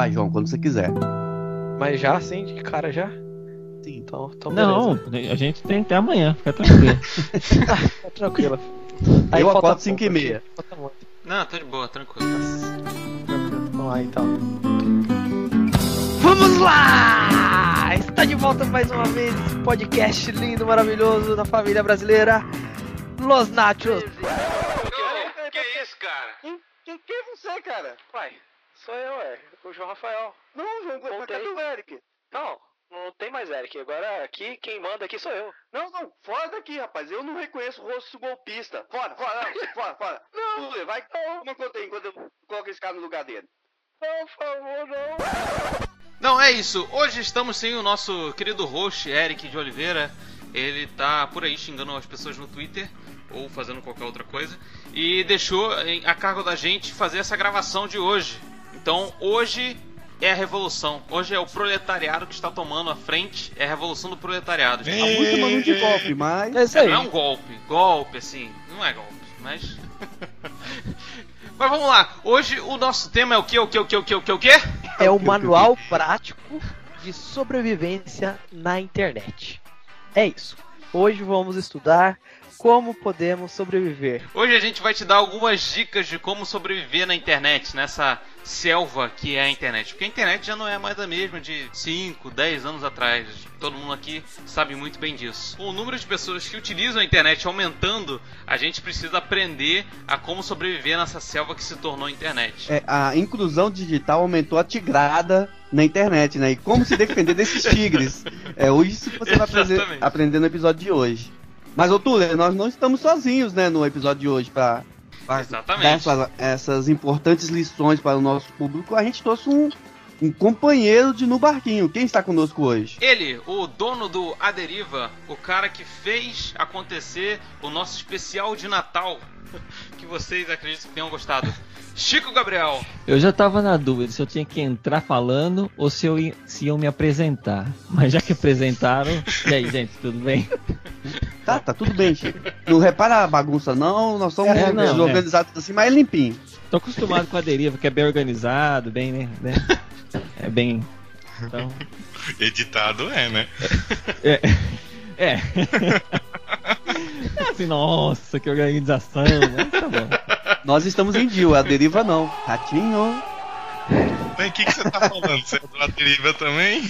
Vai, João, quando você quiser. Mas já assim, de cara já? Sim. Então, então Não, beleza. a gente tem até amanhã, fica tranquilo. Tá tranquilo. Eu falta acordo 5 e meia. falta muito. Não, tá de boa, tranquilo. Tranquilo. Vamos lá então. Vamos lá! Está de volta mais uma vez esse podcast lindo, maravilhoso da família brasileira. Los Nachos. Que, que isso, cara? Quem, quem, quem é você, cara? Pai, sou eu, é. O João Rafael. Não, João, mas Voltei. cadê o Eric? Não, não tem mais Eric. Agora aqui, quem manda aqui sou eu. Não, não, fora daqui, rapaz. Eu não reconheço o rosto golpista. Fora, fora, não, fora, fora. Não, Lula, vai, conta aí enquanto eu coloco esse cara no lugar dele. Não, por favor, não. Não, é isso. Hoje estamos sem o nosso querido host, Eric de Oliveira. Ele tá por aí xingando as pessoas no Twitter ou fazendo qualquer outra coisa. E deixou a cargo da gente fazer essa gravação de hoje. Então hoje é a revolução. Hoje é o proletariado que está tomando a frente. É a revolução do proletariado. Tá muito chamando de golpe, mas. É isso É, aí. não é um golpe. Golpe, assim. Não é golpe, mas. mas vamos lá. Hoje o nosso tema é o que? O que? O que? O que? O que? O que? É o manual prático de sobrevivência na internet. É isso. Hoje vamos estudar como podemos sobreviver. Hoje a gente vai te dar algumas dicas de como sobreviver na internet, nessa selva que é a internet. Porque a internet já não é mais a mesma de 5, 10 anos atrás. Todo mundo aqui sabe muito bem disso. Com o número de pessoas que utilizam a internet aumentando, a gente precisa aprender a como sobreviver nessa selva que se tornou a internet. É, a inclusão digital aumentou a tigrada na internet, né? E como se defender desses tigres. É hoje isso que você vai aprender, Exatamente. aprender no episódio de hoje. Mas, ô nós não estamos sozinhos, né, no episódio de hoje pra, pra Exatamente. essas, essas importantes lições para o nosso público. A gente trouxe um, um companheiro de No Barquinho. Quem está conosco hoje? Ele, o dono do A Deriva, o cara que fez acontecer o nosso especial de Natal, que vocês acreditam que tenham gostado. Chico Gabriel. Eu já tava na dúvida se eu tinha que entrar falando ou se, eu se iam me apresentar. Mas já que apresentaram. E aí, gente, tudo bem? Tá, tá tudo bem, Chico. Não repara a bagunça, não. Nós somos É, não, é. organizados assim, mas é limpinho. Tô acostumado com a deriva, que é bem organizado, bem, né? né? É bem. Então. Editado é, né? É. É. É assim, nossa, que organização. Mas tá bom. Nós estamos em Dio, a deriva não. Ratinho. Mas o que, que você tá falando? Você é do Deriva também?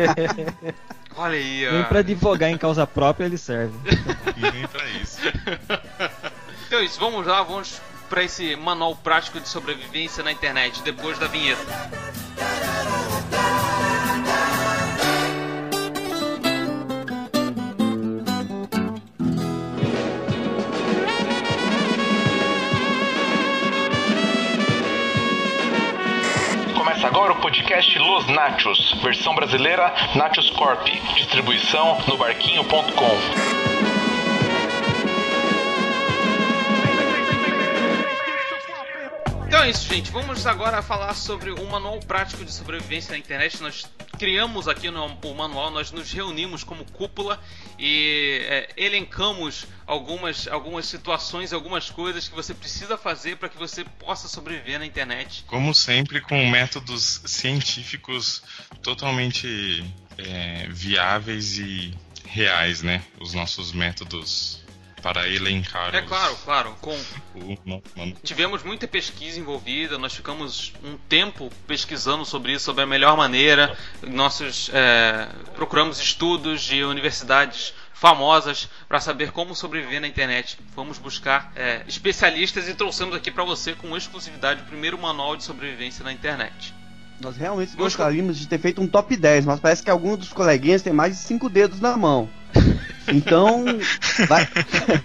Olha aí, ó. Nem pra advogar em causa própria ele serve. Nem pra isso. Então é isso, vamos lá, vamos para esse manual prático de sobrevivência na internet depois da vinheta. Começa agora o podcast Los Nachos, versão brasileira Nachos Corp, distribuição no barquinho.com. Então é isso, gente. Vamos agora falar sobre um manual prático de sobrevivência na internet. Nós criamos aqui no o manual, nós nos reunimos como cúpula e é, elencamos algumas, algumas situações, algumas coisas que você precisa fazer para que você possa sobreviver na internet. Como sempre, com métodos científicos totalmente é, viáveis e reais, né? Os nossos métodos para elencar É os- claro, claro, com Tivemos muita pesquisa envolvida, nós ficamos um tempo pesquisando sobre isso, sobre a melhor maneira. Nossos, é, procuramos estudos de universidades famosas para saber como sobreviver na internet. Fomos buscar é, especialistas e trouxemos aqui para você com exclusividade o primeiro manual de sobrevivência na internet. Nós realmente gostaríamos de ter feito um top 10, mas parece que alguns dos coleguinhas tem mais de 5 dedos na mão. Então, vai.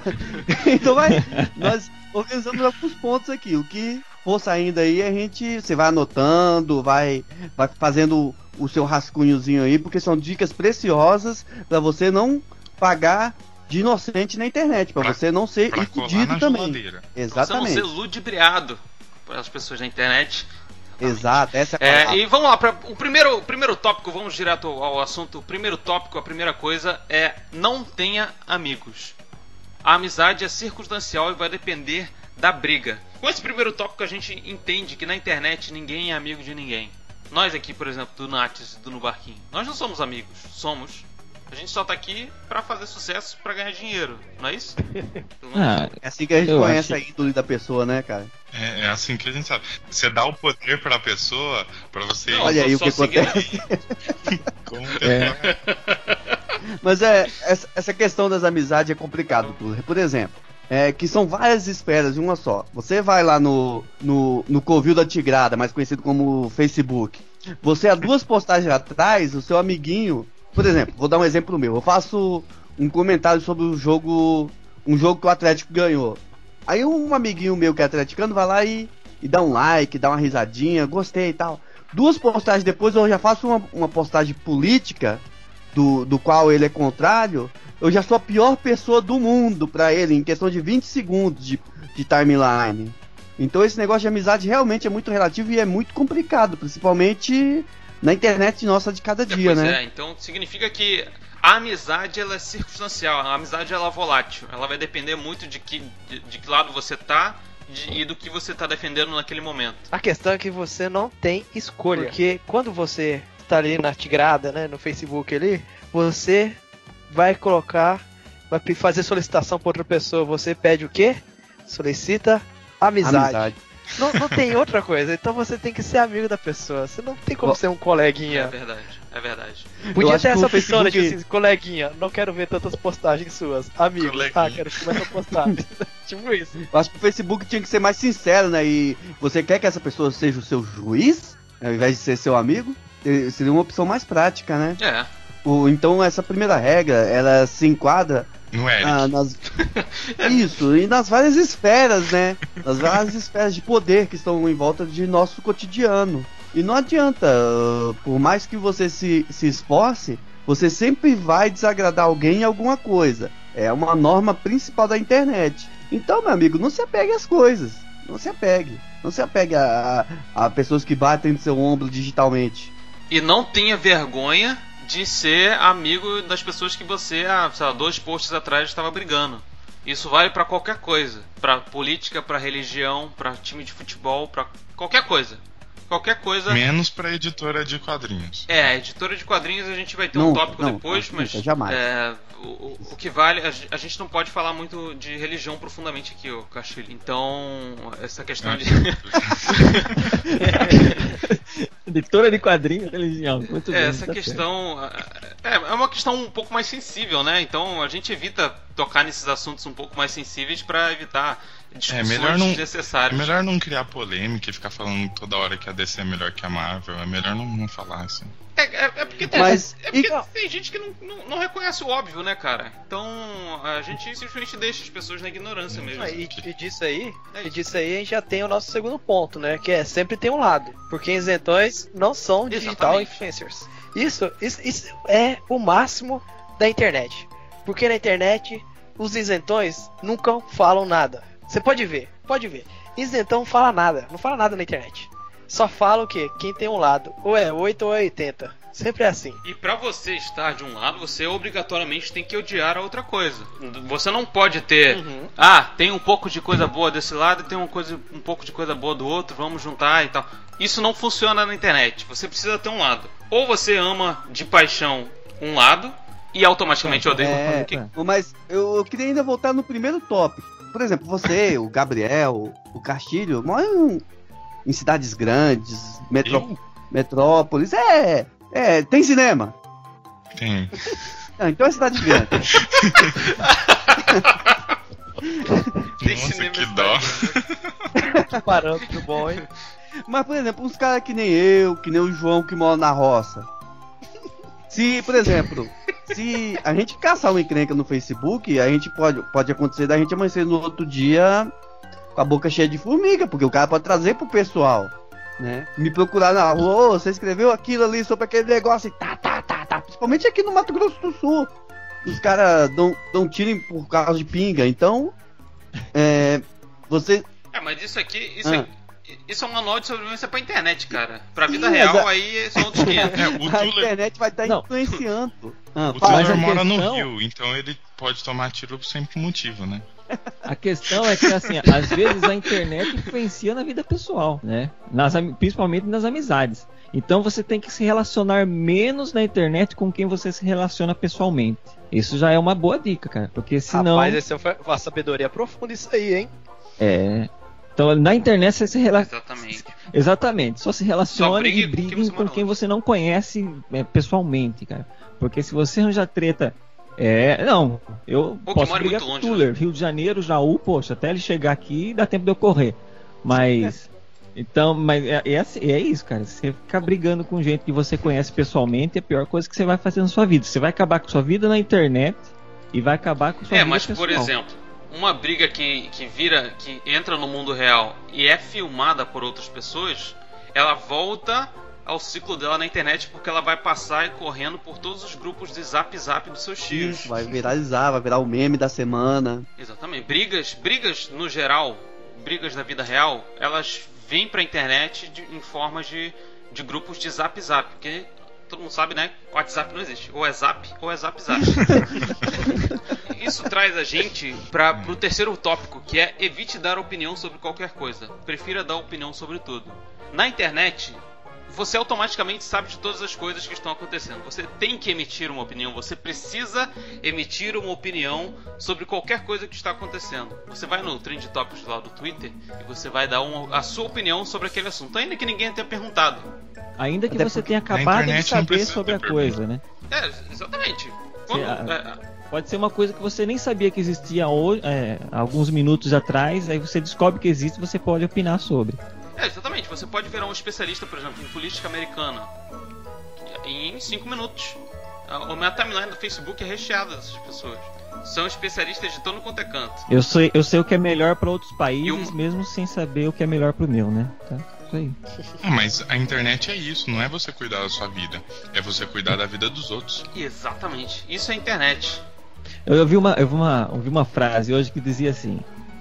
então vai. Nós organizamos alguns pontos aqui. O que for saindo aí, a gente. Você vai anotando, vai, vai fazendo o seu rascunhozinho aí, porque são dicas preciosas para você não pagar de inocente na internet, para Pra- você não ser Pra colar iludido na também. geladeira. Pra você não Exatamente. ser ludibriado pelas pessoas na internet. Exato, essa é a É, e vamos lá, pra, o, primeiro, o primeiro tópico, vamos direto ao, ao assunto. O primeiro tópico, a primeira coisa é não tenha amigos. A amizade é circunstancial e vai depender da briga. Com esse primeiro tópico a gente entende que na internet ninguém é amigo de ninguém. Nós aqui, por exemplo, do Nates e do No Barquinho, nós não somos amigos, somos. A gente só tá aqui pra fazer sucesso, pra ganhar dinheiro, não é isso? Ah, É assim que a gente conhece acho- a índole da pessoa, né, cara? É, é assim que a gente sabe. Você dá o poder pra pessoa pra você Não, Olha aí o que acontece. como É. Mas é, essa, essa questão das amizades é complicado. Por, por exemplo, é, que são várias esferas de uma só. Você vai lá no, no, no Covil da Tigrada, mais conhecido como Facebook. Você, há duas postagens atrás, o seu amiguinho. Por exemplo, vou dar um exemplo meu. Eu faço um comentário sobre o jogo. Um jogo que o Atlético ganhou. Aí um amiguinho meu que é atleticano vai lá e, e dá um like, dá uma risadinha, gostei e tal. Duas postagens depois eu já faço uma, uma postagem política do, do qual ele é contrário, eu já sou a pior pessoa do mundo pra ele, em questão de 20 segundos de, de timeline. Então esse negócio de amizade realmente é muito relativo e é muito complicado, principalmente na internet nossa de cada dia, pois né? é, então significa que a amizade ela é circunstancial, a amizade ela é volátil, ela vai depender muito de que, de, de que lado você tá de- e do que você tá defendendo naquele momento. A questão é que você não tem escolha. Porque quando você tá ali na Tigrada, né, no Facebook ali, você vai colocar, vai fazer solicitação pra outra pessoa. Você pede o quê? Solicita amizade. Amizade. Não, não tem outra coisa. Então você tem que ser amigo da pessoa. Você não tem como Bom, ser um É coleguinha. verdade, é verdade. Podia ter que essa opção, né? Tipo assim, coleguinha, não quero ver tantas postagens suas. Amigo, Coleguinha. ah, quero começar a postar. tipo isso. Eu acho que o Facebook tinha que ser mais sincero, né? E você quer que essa pessoa seja o seu juiz, ao invés de ser seu amigo? Seria uma opção mais prática, né? É. O, então essa primeira regra, ela se enquadra No Eric. Ah, nas... Isso, e nas várias esferas, né? Nas várias esferas de poder que estão em volta de nosso cotidiano. E não adianta, ah, por mais que você se, se esforce, você sempre vai desagradar alguém em alguma coisa. É uma norma principal da internet. Então, meu amigo, não se apegue às coisas. Não se apegue. Não se apegue a, a, a pessoas que batem no seu ombro digitalmente. E não tenha vergonha de ser amigo das pessoas que você, há, lá, dois posts atrás estava brigando. Isso vale pra qualquer coisa, Pra política, pra religião, pra time de futebol, pra qualquer coisa. Qualquer coisa. Menos pra editora de quadrinhos. É, a editora de quadrinhos a gente vai ter Não, um tópico não, depois, não, mas nunca, jamais. é, o, o- o que vale, a, gen- a gente não pode falar muito de religião profundamente aqui, ô Castilho. Então, essa questão de. Editora de quadrinhos, religião. Muito bem. É, essa tá questão é, é uma questão um pouco mais sensível, né? Então a gente evita tocar nesses assuntos um pouco mais sensíveis pra evitar discussões melhor não- É desnecessárias. melhor não criar polêmica e ficar falando toda hora que a DC é melhor que a Marvel. É melhor não, não falar assim. É, é- é porque, tem, Mas- é porque e- tem gente que não, não, não reconhece o óbvio, né, cara? Então a gente simplesmente deixa as pessoas na ignorância mesmo. Ah, e, e disso aí, É e isso. disso aí a gente já tem o nosso segundo ponto, né? Que é sempre tem um lado. Porque isentões não são digital Exatamente. influencers. Isso, isso, isso é o máximo da internet. Porque na internet os isentões nunca falam nada. Você pode ver, pode ver. Isentão não fala nada, não fala nada na internet. Só fala o quê? Quem tem um lado. Ou é 8 ou é 80. Sempre é assim. E pra você estar de um lado, você obrigatoriamente tem que odiar a outra coisa. Você não pode ter, Uhum. ah, tem um pouco de coisa boa desse lado e tem uma coisa, um pouco de coisa boa do outro, vamos juntar e tal. Isso não funciona na internet. Você precisa ter um lado. Ou você ama de paixão um lado e automaticamente odeia o É, outro. Que- mas eu, eu queria ainda voltar no primeiro tópico. Por exemplo, você, o Gabriel, o Castilho, moram em cidades grandes, metró Eu? metrópoles. É, é, tem cinema. Tem. Ah, então é cidade grande. Tem Nossa, cinema que dó. Que parâmetro bom, hein? Mas, por exemplo, uns caras que nem eu, que nem o João que mora na roça. Se, por exemplo, se a gente caçar uma encrenca no Facebook, a gente pode, pode acontecer da gente amanhecer no outro dia com a boca cheia de formiga, porque o cara pode trazer pro pessoal, né? Me procurar na rua, "Ô, você escreveu aquilo ali sobre aquele negócio e tá, tá, tá, tá. Principalmente aqui no Mato Grosso do Sul. Os caras dão, dão tiro por causa de pinga, então. É. Você. É, mas isso aqui, isso, Ah. é, isso é um manual de sobrevivência pra internet, cara. Pra vida Sim, real, mas a- aí são outros 500. É, o a Tuller, internet vai estar Não. influenciando. Ah, o Tuller mora no questão- Rio, então ele pode tomar tiro sem motivo, né? A questão é que, assim, às vezes a internet influencia na vida pessoal, né? Nas, principalmente nas amizades. Então você tem que se relacionar menos na internet com quem você se relaciona pessoalmente. Isso já é uma boa dica, cara. Porque senão. Rapaz, essa foi uma sabedoria profunda isso aí, hein? É. Então na internet você se relaciona. Exatamente. Exatamente, só se relacione Só brigue e com quem briguem você com quem você não conhece é, pessoalmente, cara. Porque se você arranjar treta. É, não, eu que posso brigar muito com longe, né? Tuller, Rio de Janeiro, Jaú, poxa, até ele chegar aqui dá tempo de eu correr. Mas. Então, mas é, é, assim- é isso, cara. Você ficar brigando com gente que você conhece pessoalmente é a pior coisa que você vai fazer na sua vida. Você vai acabar com sua vida na internet e vai acabar com sua É, vida mas pessoal. por exemplo, uma briga que, que vira, que entra no mundo real e é filmada por outras pessoas, ela volta ao ciclo dela na internet porque ela vai passar e correndo por todos os grupos de zap zap dos seus tios. Isso, vai viralizar, vai virar o meme da semana. Exatamente. Brigas, brigas no geral, brigas da vida real, elas vêm pra internet de- em formas de, de grupos de zap zap, porque todo mundo sabe, né? WhatsApp não existe. Ou é zap ou é zap zap. Isso traz a gente para pro terceiro tópico, que é evite dar opinião sobre qualquer coisa. Prefira dar opinião sobre tudo. Na internet, você automaticamente sabe de todas as coisas que estão acontecendo. Você tem que emitir uma opinião, você precisa emitir uma opinião sobre qualquer coisa que está acontecendo. Você vai no Trend Topics lá do Twitter e você vai dar uma- a sua opinião sobre aquele assunto, ainda que ninguém tenha perguntado. Ainda que Até você tenha acabado de saber sobre a coisa, né? É, exatamente. Quando- Você- é, Pode ser uma coisa que você nem sabia que existia hoje, é, alguns minutos atrás, aí você descobre que existe e você pode opinar sobre. É, exatamente. Você pode virar um especialista, por exemplo, em política americana em 5 minutos. A- O minha timeline do Facebook é recheada dessas pessoas. São especialistas de todo quanto é canto. Eu sei, eu sei o que é melhor para outros países, uma- mesmo sem saber o que é melhor pro meu, né? Tá? Isso aí. Ah, mas a internet é isso, não é você cuidar da sua vida, é você cuidar da vida dos outros. Exatamente. Isso é internet. Eu ouvi uma, eu vi uma, ouvi uma frase hoje que dizia assim: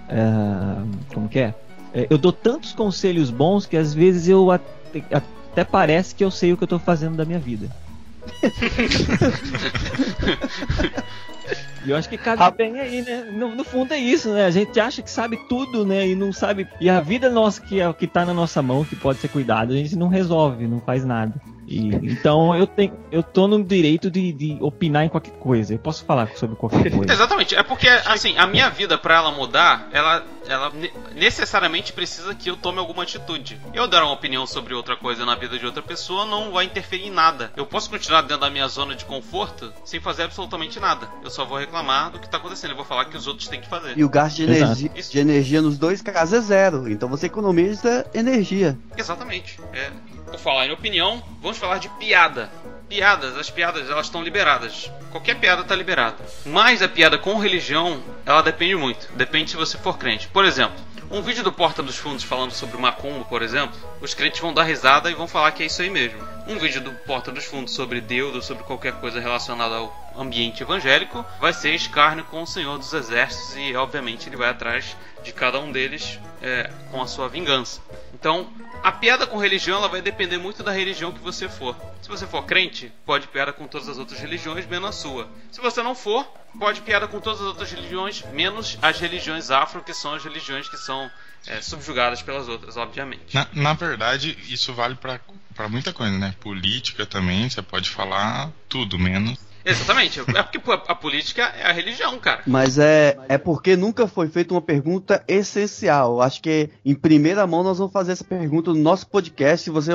ah, Como que é? É, Eu dou tantos conselhos bons que às vezes eu até, até parece que eu sei o que eu tô fazendo da minha vida. E eu acho que cabe bem aí, né? No, no fundo é isso, né? A gente acha que sabe tudo, né? E não sabe. E a vida nossa que é que tá na nossa mão, que pode ser cuidado, a gente não resolve, não faz nada. E, então eu tenho, eu tô no direito de, de opinar em qualquer coisa. Eu posso falar sobre qualquer coisa. Exatamente. É porque, assim, a minha vida, pra ela mudar, ela, ela ne- necessariamente precisa que eu tome alguma atitude. Eu dar uma opinião sobre outra coisa na vida de outra pessoa não vai interferir em nada. Eu posso continuar dentro da minha zona de conforto sem fazer absolutamente nada. Eu só vou reclamar do que tá acontecendo. Eu vou falar que os outros têm que fazer. E o gasto de energia, de energia nos dois casos é zero. Então você economiza energia. Exatamente. É. Por falar em opinião, vamos falar de piada. Piadas, as piadas elas estão liberadas. Qualquer piada está liberada. Mas a piada com religião, ela depende muito. Depende se você for crente. Por exemplo, um vídeo do Porta dos Fundos falando sobre macumba, por exemplo, os crentes vão dar risada e vão falar que é isso aí mesmo. Um vídeo do Porta dos Fundos sobre Deus ou sobre qualquer coisa relacionada ao ambiente evangélico vai ser escárnio com o Senhor dos Exércitos e, obviamente, ele vai atrás de cada um deles é, com a sua vingança. Então, a piada com religião ela vai depender muito da religião que você for. Se você for crente, pode piada com todas as outras religiões, menos a sua. Se você não for, pode piada com todas as outras religiões, menos as religiões afro, que são as religiões que são é, subjugadas pelas outras, obviamente. Na, na verdade, isso vale pra muita coisa, né? Política também, você pode falar tudo, menos. Exatamente. É porque a política é a religião, cara. Mas é, é porque nunca foi feita uma pergunta essencial. Acho que em primeira mão nós vamos fazer essa pergunta no nosso podcast. Se você,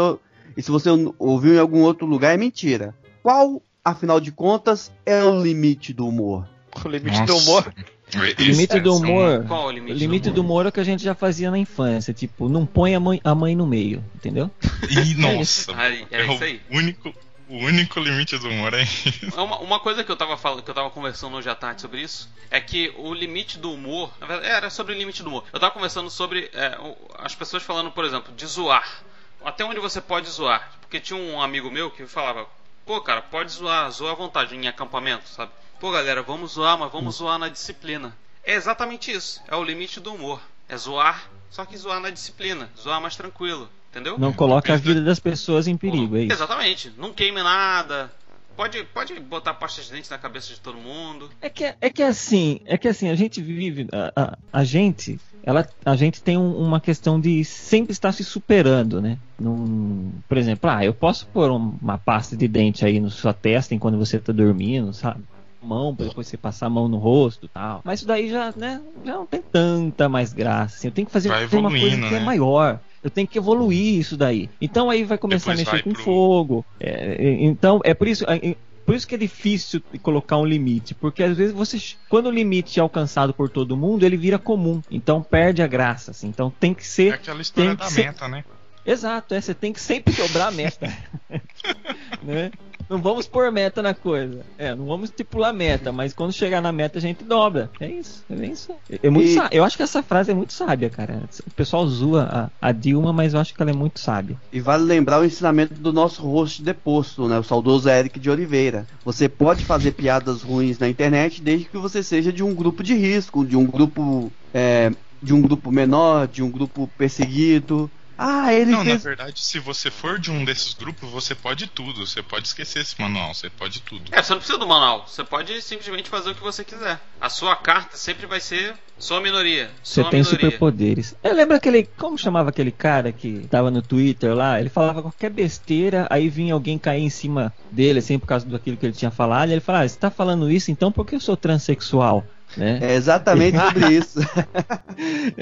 e se você ouviu em algum outro lugar, é mentira. Qual, afinal de contas, é o limite do humor? O limite do Nossa. humor. O limite do humor. Qual o O limite? limite do humor é o que a gente já fazia na infância, tipo, não põe a mãe, a mãe no meio, entendeu? E, nossa, é isso aí. o único, o único limite do humor é isso. Uma, uma coisa que eu tava falando, que eu tava conversando hoje à tarde sobre isso, é que o limite do humor. na verdade, Era sobre o limite do humor. Eu tava conversando sobre é, as pessoas falando, por exemplo, de zoar. Até onde você pode zoar. Porque tinha um amigo meu que falava, pô, cara, pode zoar, zoar à vontade em acampamento, sabe? Pô, galera, vamos zoar, mas vamos zoar na disciplina. É exatamente isso. É o limite do humor. É zoar, só que zoar na disciplina. Zoar mais tranquilo. Entendeu? Não coloca a vida das pessoas em perigo, é isso. Exatamente. Não queime nada. pode, pode botar pasta de dente na cabeça de todo mundo. É que, é que assim, é que assim, a gente vive. A, a, a gente. Ela, a gente tem um- uma questão de sempre estar se superando, né? Num, por exemplo, ah, eu posso pôr um- uma pasta de dente aí na sua testa enquanto você tá dormindo, sabe? Mão, pra depois você passar a mão no rosto e tal. Mas isso daí já, né, já não tem tanta mais graça. assim. Eu tenho que fazer uma coisa que é né? maior. Eu tenho que evoluir isso daí. Então aí vai começar Depois a mexer com pro- fogo. É, é, então é por isso. é, por isso que é difícil colocar um limite, porque às vezes você, quando o limite é alcançado por todo mundo, ele vira comum, então perde a graça. assim. Então tem que É ser, aquela história tem que da ser- meta, né? exato, é, você tem que sempre dobrar a meta, né? Não vamos pôr meta na coisa, é, não vamos estipular meta, mas quando chegar na meta a gente dobra. É isso, é isso. É, muito E- Eu acho que essa frase é muito sábia, cara. O pessoal zoa a, a Dilma, mas eu acho que ela é muito sábia. E vale lembrar o ensinamento do nosso host deposto, né? O saudoso Eric de Oliveira. Você pode fazer piadas ruins na internet desde que você seja de um grupo de risco, de um grupo. é, de um grupo menor, de um grupo perseguido. Ah, ele Não, na fez. verdade, se você for de um desses grupos, você pode tudo. Você pode esquecer esse manual, você pode tudo. É, você não precisa do manual. Você pode simplesmente fazer o que você quiser. A sua carta sempre vai ser sua minoria. Você Sua tem minoria. superpoderes. Eu lembro aquele. Como chamava aquele cara que tava no Twitter lá? Ele falava qualquer besteira, aí vinha alguém cair em cima dele, assim, por causa daquilo que ele tinha falado. E ele falava: ah, você tá falando isso então porque eu sou transexual? Né? É exatamente sobre isso.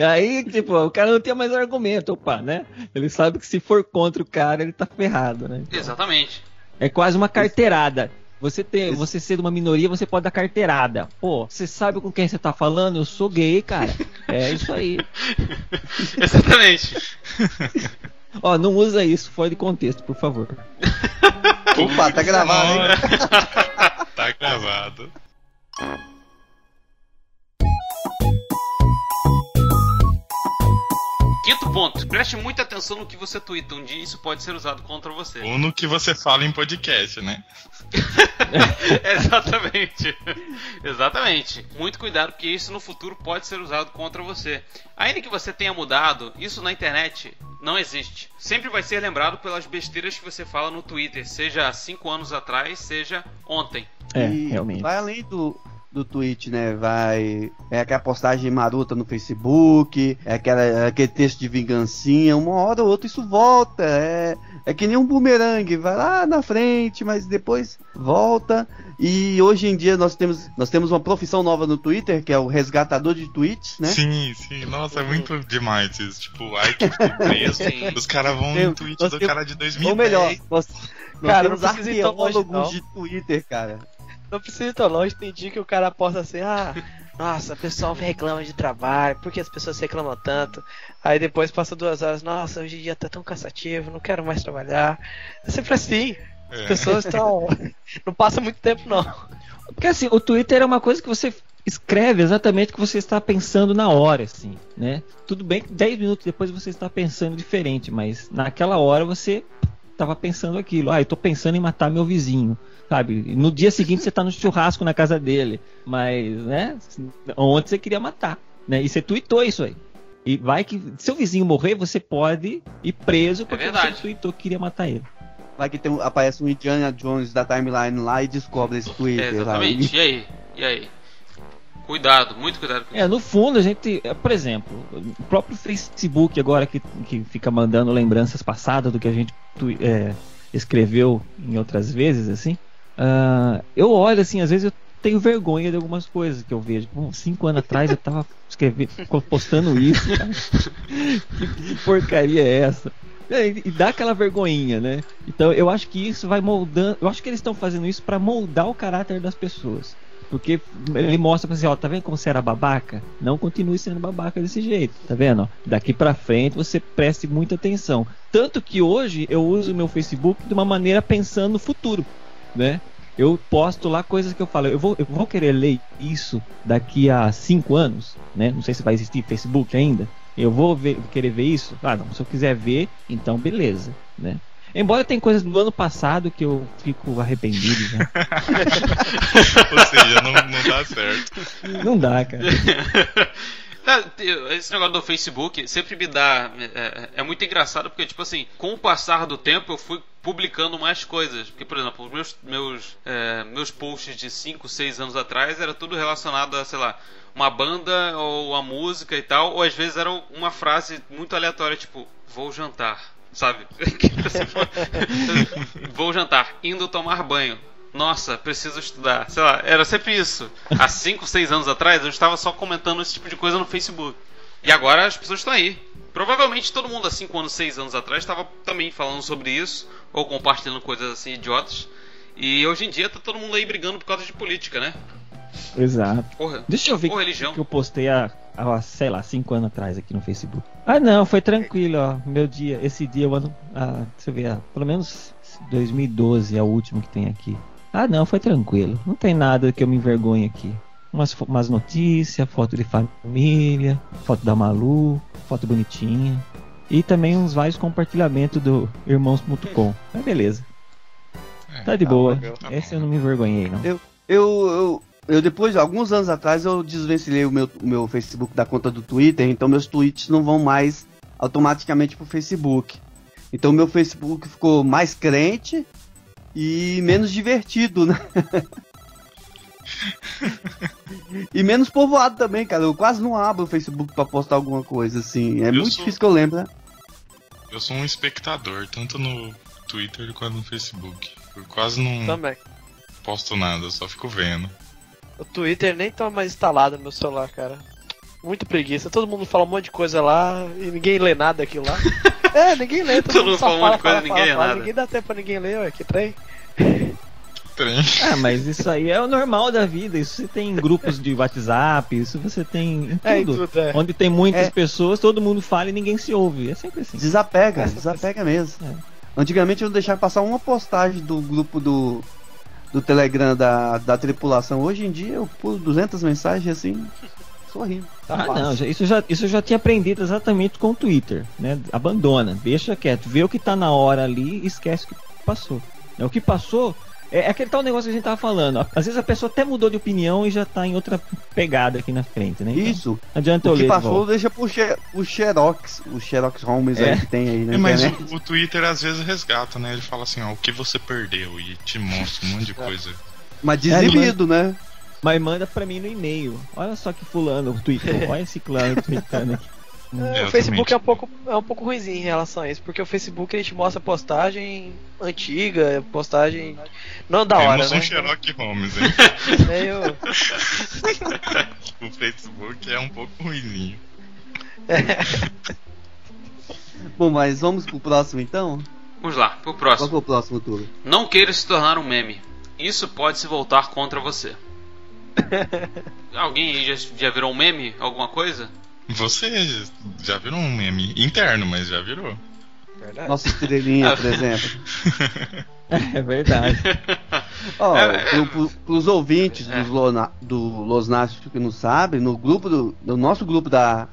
Aí, tipo, o cara não tinha mais argumento, opa, né? Ele sabe que se for contra o cara, ele tá ferrado, né? Exatamente. É quase uma carteirada. Você tem, você ser de uma minoria, você pode dar carteirada. Pô, você sabe com quem você tá falando? Eu sou gay, cara. É isso aí. Exatamente. Ó, não usa isso fora de contexto, por favor. Opa, tá gravado, hein? tá gravado. Quinto ponto. Preste muita atenção no que você twitta. Um dia isso pode ser usado contra você. Ou no que você fala em podcast, né? Exatamente. Exatamente. Muito cuidado, porque isso no futuro pode ser usado contra você. Ainda que você tenha mudado, isso na internet não existe. Sempre vai ser lembrado pelas besteiras que você fala no Twitter, seja há 5 anos atrás, seja ontem. É, E realmente. Vai além do, do tweet, né? Vai. É aquela postagem maruta no Facebook, é aquela, é aquele texto de vingancinha. Uma hora ou outra isso volta. É, é que nem um bumerangue, vai lá na frente, mas depois volta. E hoje em dia nós temos, nós temos uma profissão nova no Twitter, que é o resgatador de tweets, né? Sim, sim. Nossa, é muito demais isso. Tipo, ai que fiquei preso. Os caras vão Tem- no tweet do temos- cara de 2010. Ou melhor, nós, nós Cara, temos tão longe, arqueólogos não. de Twitter, cara. Não precisa ir tão longe, tem dia que o cara posta assim, ah, nossa, o pessoal reclama de trabalho, por que as pessoas reclamam tanto? Aí depois passa duas horas, nossa, hoje em dia tá tão cansativo, não quero mais trabalhar. É sempre assim. As É. pessoas estão. não passa muito tempo, não. Porque assim, o Twitter é uma coisa que você escreve exatamente o que você está pensando na hora, assim, né? Tudo bem que 10 minutos depois você está pensando diferente, mas naquela hora você estava pensando aquilo. Ah, eu tô pensando em matar meu vizinho, sabe? No dia seguinte você tá no churrasco na casa dele, mas, né? Ontem você queria matar, né? E você tweetou isso aí. E vai que seu vizinho morrer, você pode ir preso porque você verdade. tweetou que queria matar ele. Vai que tem, um- aparece um Indiana Jones da timeline lá e descobre esse É, Twitter. lá. exatamente. E aí? E aí? Cuidado, muito cuidado com isso. É, no fundo a gente, é, por exemplo, o próprio Facebook agora que, que fica mandando lembranças passadas do que a gente é, escreveu em outras vezes, assim, ah, eu olho assim, às vezes eu tenho vergonha de algumas coisas que eu vejo. Pô, cinco anos atrás eu tava escrevendo, postando isso, cara. que, porcaria é essa? É, E e dá aquela vergonhinha, né? Então eu acho que isso vai moldando. Eu acho que eles estão fazendo isso para moldar o caráter das pessoas. Porque ele mostra pra você, ó, tá vendo como você era babaca? Não continue sendo babaca desse jeito, tá vendo? Daqui pra frente você preste muita atenção. Tanto que hoje eu uso o meu Facebook de uma maneira pensando no futuro, né? Eu posto lá coisas que eu falo, eu vou, eu vou querer ler isso daqui a cinco anos, né? Não sei se vai existir Facebook ainda. Eu vou ver- querer ver isso? Ah, não, se eu quiser ver, então beleza, né? Embora tem coisas do ano passado que eu fico arrependido já. Ou seja, não, não dá certo. Não dá, cara. Esse negócio do Facebook sempre me dá. É, é muito engraçado porque, tipo assim, com o passar do tempo eu fui publicando mais coisas. Porque, por exemplo, os meus, meus, é, meus posts de 5, 6 anos atrás era tudo relacionado a, sei lá, uma banda ou a música e tal. Ou às vezes era uma frase muito aleatória, tipo, vou jantar. Sabe? vou jantar, indo tomar banho nossa, preciso estudar. Sei lá, era sempre isso. Há 5, 6 anos atrás eu estava só comentando esse tipo de coisa no Facebook. E agora as pessoas estão aí. Provavelmente todo mundo há 5 anos, 6 anos atrás estava também falando sobre isso, ou compartilhando coisas assim idiotas. E hoje em dia tá todo mundo aí brigando por causa de política, né? Exato. Porra. Deixa eu ver que, religião. que eu postei há, há, sei lá, 5 anos atrás aqui no Facebook. Ah, não, foi tranquilo, ó. Meu dia, esse dia, eu ando, ah, deixa eu ver, ah, pelo menos 2012 é o último que tem aqui. Ah, não, foi tranquilo. Não tem nada que eu me envergonhe aqui. Umas, umas notícias, foto de família, foto da Malu, foto bonitinha. E também uns vários compartilhamentos do irmãos.com. Mas beleza. É, Tá de Tá boa. tá Esse eu não me envergonhei, não. Eu, eu, eu depois, alguns anos atrás, eu desvencilhei o meu, o meu Facebook da conta do Twitter, então meus tweets não vão mais automaticamente pro Facebook. Então meu Facebook ficou mais crente e menos divertido, né? e menos povoado também, cara. Eu quase não abro o Facebook pra postar alguma coisa, assim. É Eu muito sou- difícil que eu lembre, né? Eu sou um espectador, tanto no Twitter quanto no Facebook. Eu quase não Também. posto nada, eu só fico vendo. O Twitter nem tá mais instalado no meu celular, cara. Muito preguiça. Todo mundo fala um monte de coisa lá e ninguém lê nada aquilo lá. é, ninguém lê. Todo, Todo mundo mundo fala um monte de coisa, fala, ninguém lê fala, fala. nada. Ninguém dá tempo pra ninguém ler, ué, que trem. Trem. Ah, mas isso aí é o normal da vida. Isso você tem em grupos de WhatsApp, isso você tem em tudo. É, em tudo, é. Onde tem muitas É. pessoas, todo mundo fala e ninguém se ouve. É sempre assim. Desapega, Essa- desapega mesmo. É. Antigamente eu não deixava passar uma postagem do grupo do, do Telegram da, da tripulação. Hoje em dia eu pulo 200 mensagens assim, sorrindo. Tá Ah, fácil. não, isso, já, isso eu já tinha aprendido exatamente com o Twitter, né? Abandona, deixa quieto, vê o que tá na hora ali e esquece o que passou. É, o que passou é, é aquele tal negócio que a gente tava falando. Às vezes a pessoa até mudou de opinião e já tá em outra pegada aqui na frente, né? Então, Isso. adianta eu O que ler de passou volta. deixa pro, xe, pro Xerox, o Xerox Holmes É. aí que tem aí na É, mas internet. o, o Twitter às vezes resgata, né? Ele fala assim, ó, o que você perdeu e te mostra um monte de coisa. Mas É, desilido, né? Mas manda pra mim no e-mail. Olha só que fulano tweetou, olha esse clano tweetando aqui. É, Eu o Facebook é um pouco é um pouco ruimzinho em relação a isso, porque o Facebook ele te mostra postagem antiga, postagem não da hora, Temos né? um Sherlock Holmes, hein? Meio- o Facebook é um pouco ruimzinho. Bom, mas vamos pro próximo então? Vamos lá, pro Qual próximo. que é o próximo turno? Não queira se tornar um meme. Isso pode se voltar contra você. Alguém aí já, já virou um meme? Alguma coisa? Você já virou um meme interno, mas já virou. Verdade. Nossa estrelinha, por exemplo. É verdade. Ó, É, é. pro- pro- pros ouvintes É. dos Lona- do Los Nachos que não sabem, no grupo do, do nosso grupo da,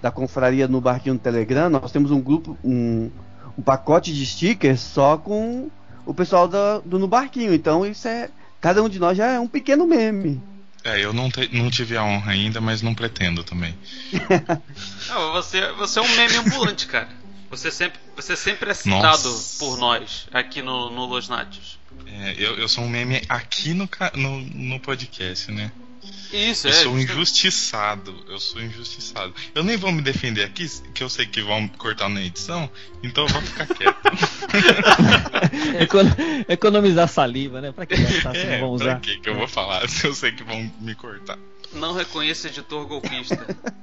da confraria no barquinho do Telegram, nós temos um grupo, um, um pacote de stickers só com o pessoal da- do no barquinho. Então isso é. Cada um de nós já é um pequeno meme. É, eu não, te- não tive a honra ainda, mas não pretendo também. Não, você, você é um meme ambulante, cara. Você sempre, você sempre é citado Nossa. por nós aqui no, no Los Natios. É, eu, eu sou um meme aqui no, no, no podcast, né? Isso, Eu é. sou justamente. injustiçado. Eu sou injustiçado. Eu nem vou me defender aqui, que eu sei que vão cortar na edição, então eu vou ficar quieto. Econo- economizar saliva, né? Pra que gastar se não é, vão pra usar? que que eu vou falar se eu sei que vão me cortar? Não reconheça editor golpista.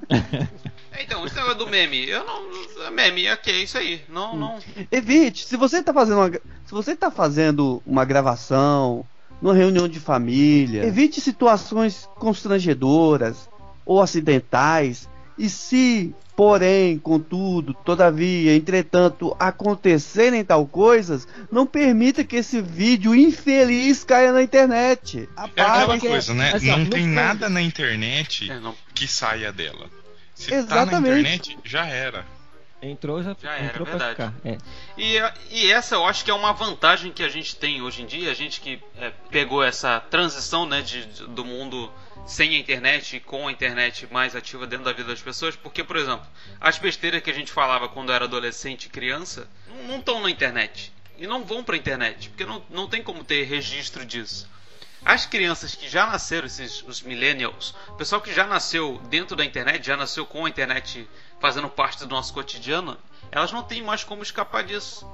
É, então, esse negócio do meme. Eu não. Meme, ok, é isso aí. Não, não. Evite, se você tá fazendo uma, se você tá fazendo uma gravação, numa reunião de família, evite situações constrangedoras ou acidentais. E se, porém, contudo, todavia, entretanto, acontecerem tal coisas, não permita que esse vídeo infeliz caia na internet. É aquela Apague. coisa, né? assim, não no tem nada na internet É, não. que saia dela. Se tá na Exatamente. internet, já era. Entrou, já, Já era, entrou pra verdade. ficar. É. E, e essa eu acho que é uma vantagem que a gente tem hoje em dia, a gente que é, pegou essa transição né, de, de- do mundo sem a internet e com a internet mais ativa dentro da vida das pessoas, porque, por exemplo, as besteiras que a gente falava quando era adolescente e criança não estão na internet. E não vão pra internet, porque não, não tem como ter registro disso. As crianças que já nasceram, esses, os millennials, o pessoal que já nasceu dentro da internet, já nasceu com a internet fazendo parte do nosso cotidiano, elas não têm mais como escapar disso.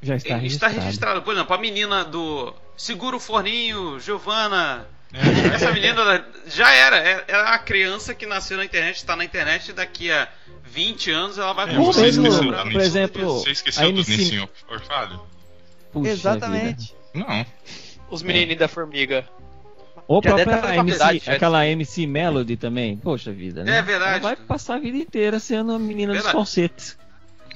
Já está Está registrado. registrado. Por exemplo, a menina do Segura o Forninho, Giovana. É. Essa menina já era. É, é a criança que nasceu na internet, está na internet e daqui a 20 anos ela vai É, você mesmo, esqueceu do por exemplo, Você a esqueceu do Nissin Orfalho? Exatamente. Não. Os menininhos da formiga. Ou deve própria na MC, aquela MC Melody também. Poxa vida, né? É verdade. Ela vai passar a vida inteira sendo a menina dos falsetes.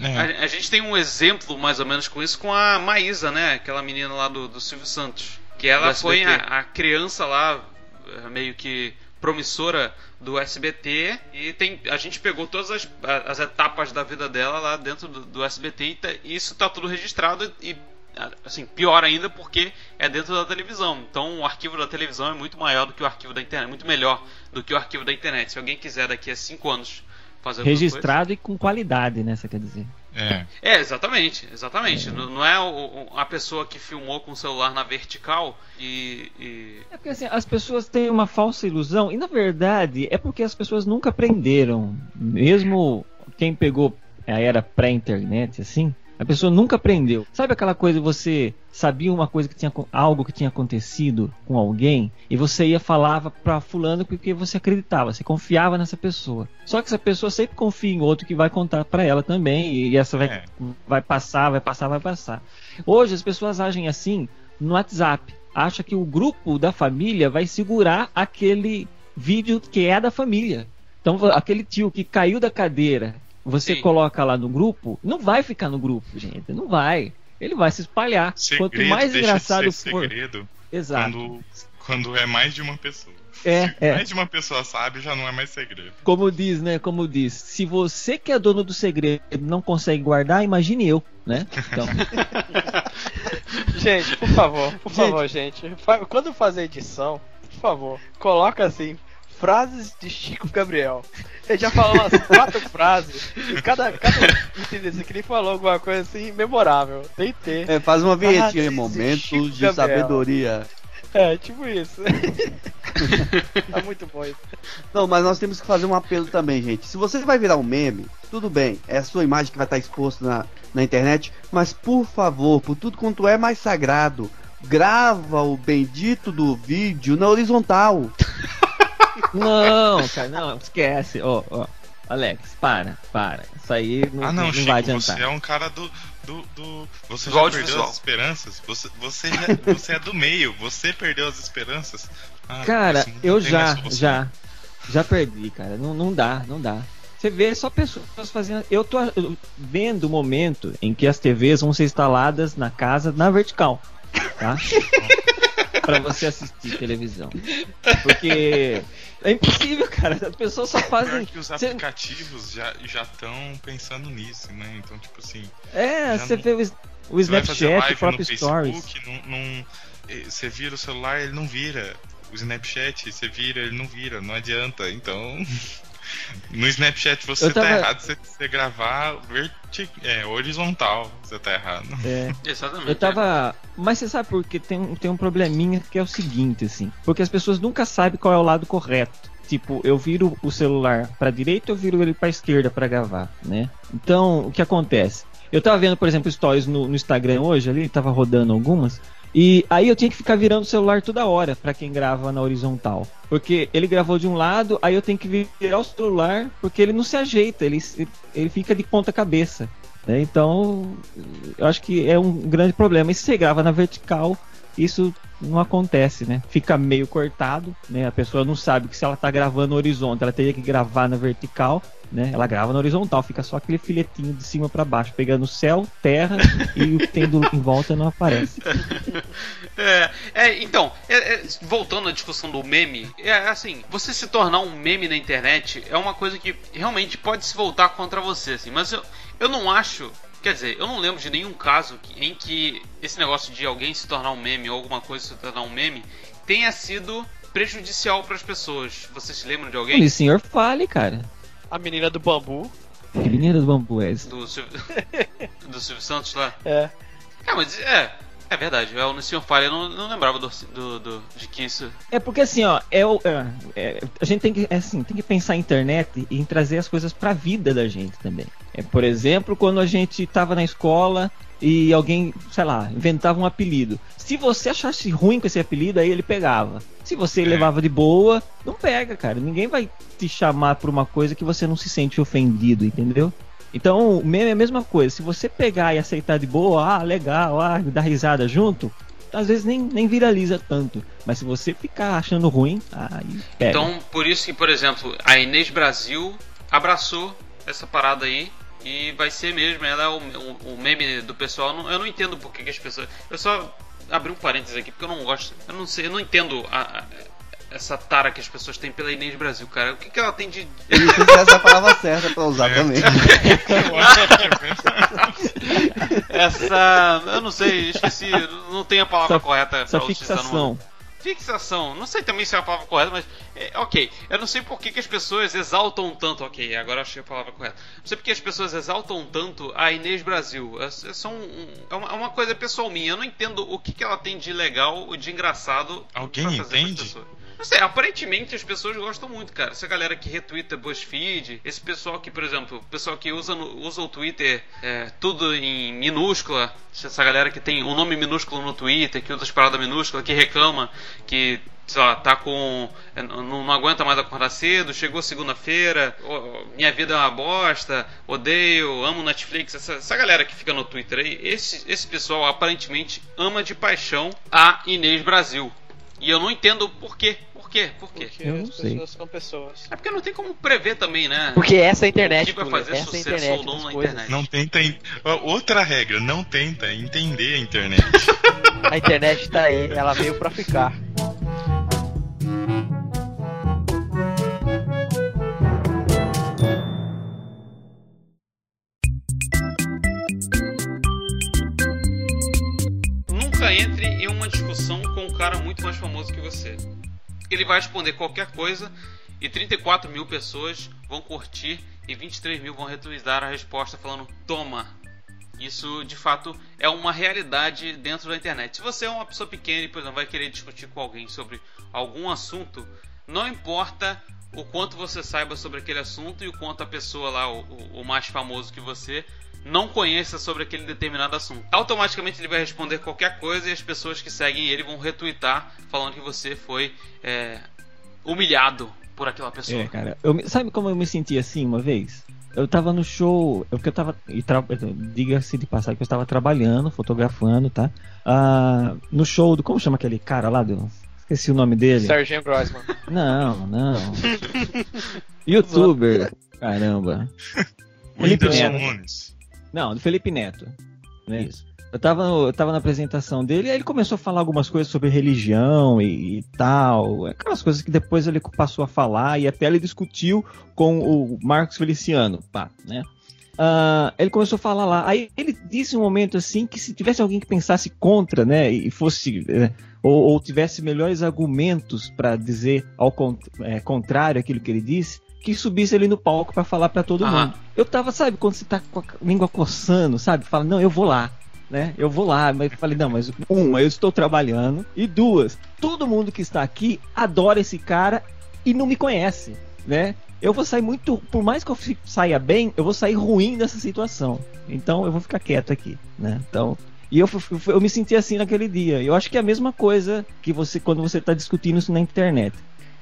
É. A, a gente tem um exemplo mais ou menos com isso com a Maísa, né? Aquela menina lá do, do Silvio Santos. Que ela foi a, a criança lá, eh, meio que promissora do SBT. E tem, a gente pegou todas as, a- as etapas da vida dela lá dentro do, do SBT e, tá- e isso tá tudo registrado e. Assim, pior ainda porque é dentro da televisão. Então o arquivo da televisão é muito maior do que o arquivo da internet, muito melhor do que o arquivo da internet. Se alguém quiser daqui a 5 anos fazer alguma coisa- Registrado e com qualidade, né? Você quer dizer. É. é, exatamente, exatamente. Não, não é o- o- a pessoa que filmou com o celular na vertical e. e- É porque assim, as pessoas têm uma falsa ilusão, e na verdade é porque as pessoas nunca aprenderam. Mesmo quem pegou a era pré-internet, assim, a pessoa nunca aprendeu. Sabe aquela coisa, você sabia uma coisa que tinha algo que tinha acontecido com alguém, e você ia falava pra fulano porque você acreditava, você confiava nessa pessoa. Só que essa pessoa sempre confia em outro que vai contar pra ela também, e essa vai, É. vai passar, vai passar, vai passar. Hoje as pessoas agem assim no WhatsApp. Acha que o grupo da família vai segurar aquele vídeo que é da família. Então, aquele tio que caiu da cadeira, você Sim. coloca lá no grupo, não vai ficar no grupo, gente. Não vai. Ele vai se espalhar. Segredo Quanto mais deixa engraçado de ser for. segredo Exato. quando, quando é mais de uma pessoa. É, Se é. mais de uma pessoa sabe, já não é mais segredo. Como diz, né? Como diz, se você que é dono do segredo não consegue guardar, imagine eu, né? Então, Gente, por favor, por Gente. favor, gente. Quando fazer edição, por favor, coloca assim. Frases de Chico Gabriel. Ele já falou umas quatro frases. E cada, cada desse aqui ele falou alguma coisa assim memorável. Tem que ter. É, faz uma vinhetinha em momentos Chico de Gabriel. sabedoria. É, tipo isso. tá muito bom isso. Não, mas nós temos que fazer um apelo também, gente. Se você vai virar um meme, tudo bem, é a sua imagem que vai estar exposta na, na internet, mas por favor, por tudo quanto é mais sagrado, grava o bendito do vídeo na horizontal. não, cara, não, esquece. Ó, ó. Alex, para, para. Isso aí não, ah, não, não Chico, vai você adiantar. é um cara do. do, do- Você Do já perdeu as esperanças? Você, você, já- você é do meio, você perdeu as esperanças? Ah, Cara, eu já, já, já perdi, cara. Não, não dá, não dá. Você vê só pessoas fazendo. Eu tô vendo o momento em que as TVs vão ser instaladas na casa na vertical, tá? Pra você assistir televisão. Porque é impossível, cara. As pessoas só Pior fazem. que os aplicativos já estão pensando nisso, né? Então, tipo assim, É, você não- vê o, o você Snapchat, o próprio no Stories. Facebook, não, não- eh, você vira o celular, ele não vira. O Snapchat, você vira, ele não vira, não adianta. Então, no Snapchat você Eu tava- tá errado você, você gravar verti é, horizontal, você tá errado. É. Exatamente. Eu tava. Mas você sabe por que tem, um- tem um probleminha que é o seguinte, assim. Porque as pessoas nunca sabem qual é o lado correto. Tipo, eu viro o celular pra direita, eu viro ele pra esquerda pra gravar, né? Então, o que acontece? Eu tava vendo, por exemplo, stories no, no Instagram hoje ali, tava rodando algumas. E aí eu tinha que ficar virando o celular toda hora pra quem grava na horizontal. Porque ele gravou de um lado, aí eu tenho que virar o celular, porque ele não se ajeita, ele, ele fica de ponta cabeça. né? Então, eu acho que é um grande problema. E se você grava na vertical, isso não acontece, né? Fica meio cortado, né? A pessoa não sabe que se ela tá gravando no horizonte, ela teria que gravar na vertical, né? Ela grava na horizontal, fica só aquele filetinho de cima para baixo, pegando céu, terra e o que tem do- em volta não aparece. É, é, então, é, é, voltando à discussão do meme, é assim, você se tornar um meme na internet é uma coisa que realmente pode se voltar contra você, assim, mas eu, Eu não acho. Quer dizer, eu não lembro de nenhum caso em que esse negócio de alguém se tornar um meme ou alguma coisa se tornar um meme tenha sido prejudicial para as pessoas. Vocês se lembram de alguém? O senhor fale, cara. A menina do bambu. Que menina do bambu é essa? Do Silvio, do Silvio Santos lá? É. É, mas é. É verdade, é o Senhor Falha, eu não, não lembrava do, do, do- de que isso. É porque assim, ó, é, o- é- é- a gente tem que, é assim, tem que pensar a internet e em trazer as coisas pra vida da gente também. É, por exemplo, quando a gente tava na escola e alguém, sei lá, inventava um apelido. Se você achasse ruim com esse apelido, aí ele pegava. Se você É. levava de boa, não pega, cara. Ninguém vai te chamar por uma coisa que você não se sente ofendido, entendeu? Então, meme é a mesma coisa. Se você pegar e aceitar de boa, ah, legal, ah, dar risada junto, às vezes nem, nem viraliza tanto. Mas se você ficar achando ruim, aí pega. Então, por isso que, por exemplo, a Inês Brasil abraçou essa parada aí. E vai ser mesmo, ela é o, o- o meme do pessoal. Eu não, eu não entendo por que, que as pessoas. Eu só abri um parênteses aqui, porque eu não gosto. Eu não sei, eu não entendo a- a- essa tara que as pessoas têm pela Inês Brasil, cara. O que, que ela tem de. Se essa é a palavra certa pra usar também. Que é verdade. Essa. Eu não sei, esqueci. Não tem a palavra Essa- correta Essa pra utilizar no fixação. Fixação. Não sei também se é a palavra correta, mas. é, ok. Eu não sei por que, que as pessoas exaltam tanto. Ok, agora achei a palavra correta. Não sei por que as pessoas exaltam tanto a Inês Brasil. É, é um- é uma, é uma coisa pessoal minha. Eu não entendo o que, que ela tem de legal ou de engraçado. Alguém entende? Não sei, aparentemente as pessoas gostam muito, cara. Essa galera que retweeta BuzzFeed, esse pessoal que, por exemplo, o pessoal que usa, usa o Twitter é, tudo em minúscula, essa galera que tem um nome minúsculo no Twitter, que usa as paradas minúsculas, que reclama, que sei lá, tá com. é, Não, não aguenta mais acordar cedo, chegou segunda-feira, minha vida é uma bosta, odeio, amo Netflix, essa, essa galera que fica no Twitter aí, esse, esse pessoal aparentemente ama de paixão a Inês Brasil. E eu não entendo por quê. Por quê? Por quê? Porque Eu não as sei. pessoas são pessoas. É porque não tem como prever também, né? Porque essa é a internet, O que vai fazer essa é sucesso internet ou não na coisas. internet? Não tenta. Outra regra, não tenta entender a internet. A internet tá aí, ela veio pra ficar. Cara muito mais famoso que você. Ele vai responder qualquer coisa e 34 mil pessoas vão curtir e 23 mil vão retweetar a resposta falando toma. Isso de fato é uma realidade dentro da internet. Se você é uma pessoa pequena e por exemplo, vai querer discutir com alguém sobre algum assunto, não importa o quanto você saiba sobre aquele assunto e o quanto a pessoa lá, o, o- mais famoso que você, não conheça sobre aquele determinado assunto. Automaticamente ele vai responder qualquer coisa e as pessoas que seguem ele vão retweetar falando que você foi é, humilhado por aquela pessoa. É, cara. Eu, sabe como eu me senti assim uma vez? Eu tava no show, eu que eu tava. e tra- Diga-se de passar que eu estava trabalhando, fotografando, tá? Ah, no show do. Como chama aquele cara lá do. Esqueci o nome dele. Serginho Grossman. Não, não. Youtuber. Caramba. Felipe Whindersson Neto. Nunes. Não, do Felipe Neto. Não é isso. Eu tava, eu tava na apresentação dele e aí ele começou a falar algumas coisas sobre religião e, e tal. Aquelas coisas que depois ele passou a falar e até ele discutiu com o Marcos Feliciano, pá, né? Ah, ele começou a falar lá. Aí ele disse um momento assim que se tivesse alguém que pensasse contra, né, e fosse eh, ou, ou tivesse melhores argumentos para dizer ao con- eh, contrário aquilo que ele disse, que subisse ali no palco para falar para todo Aham. mundo. Eu tava, sabe, quando você tá com a língua coçando, sabe? Fala, não, eu vou lá. Né? Eu vou lá, mas eu falei, não, mas uma, eu estou trabalhando, e duas, todo mundo que está aqui adora esse cara e não me conhece, né? Eu vou sair muito, por mais que eu saia bem, eu vou sair ruim dessa situação. Então eu vou ficar quieto aqui, né? Então, e eu, fu- eu me senti assim naquele dia. Eu acho que é a mesma coisa que você quando você está discutindo isso na internet,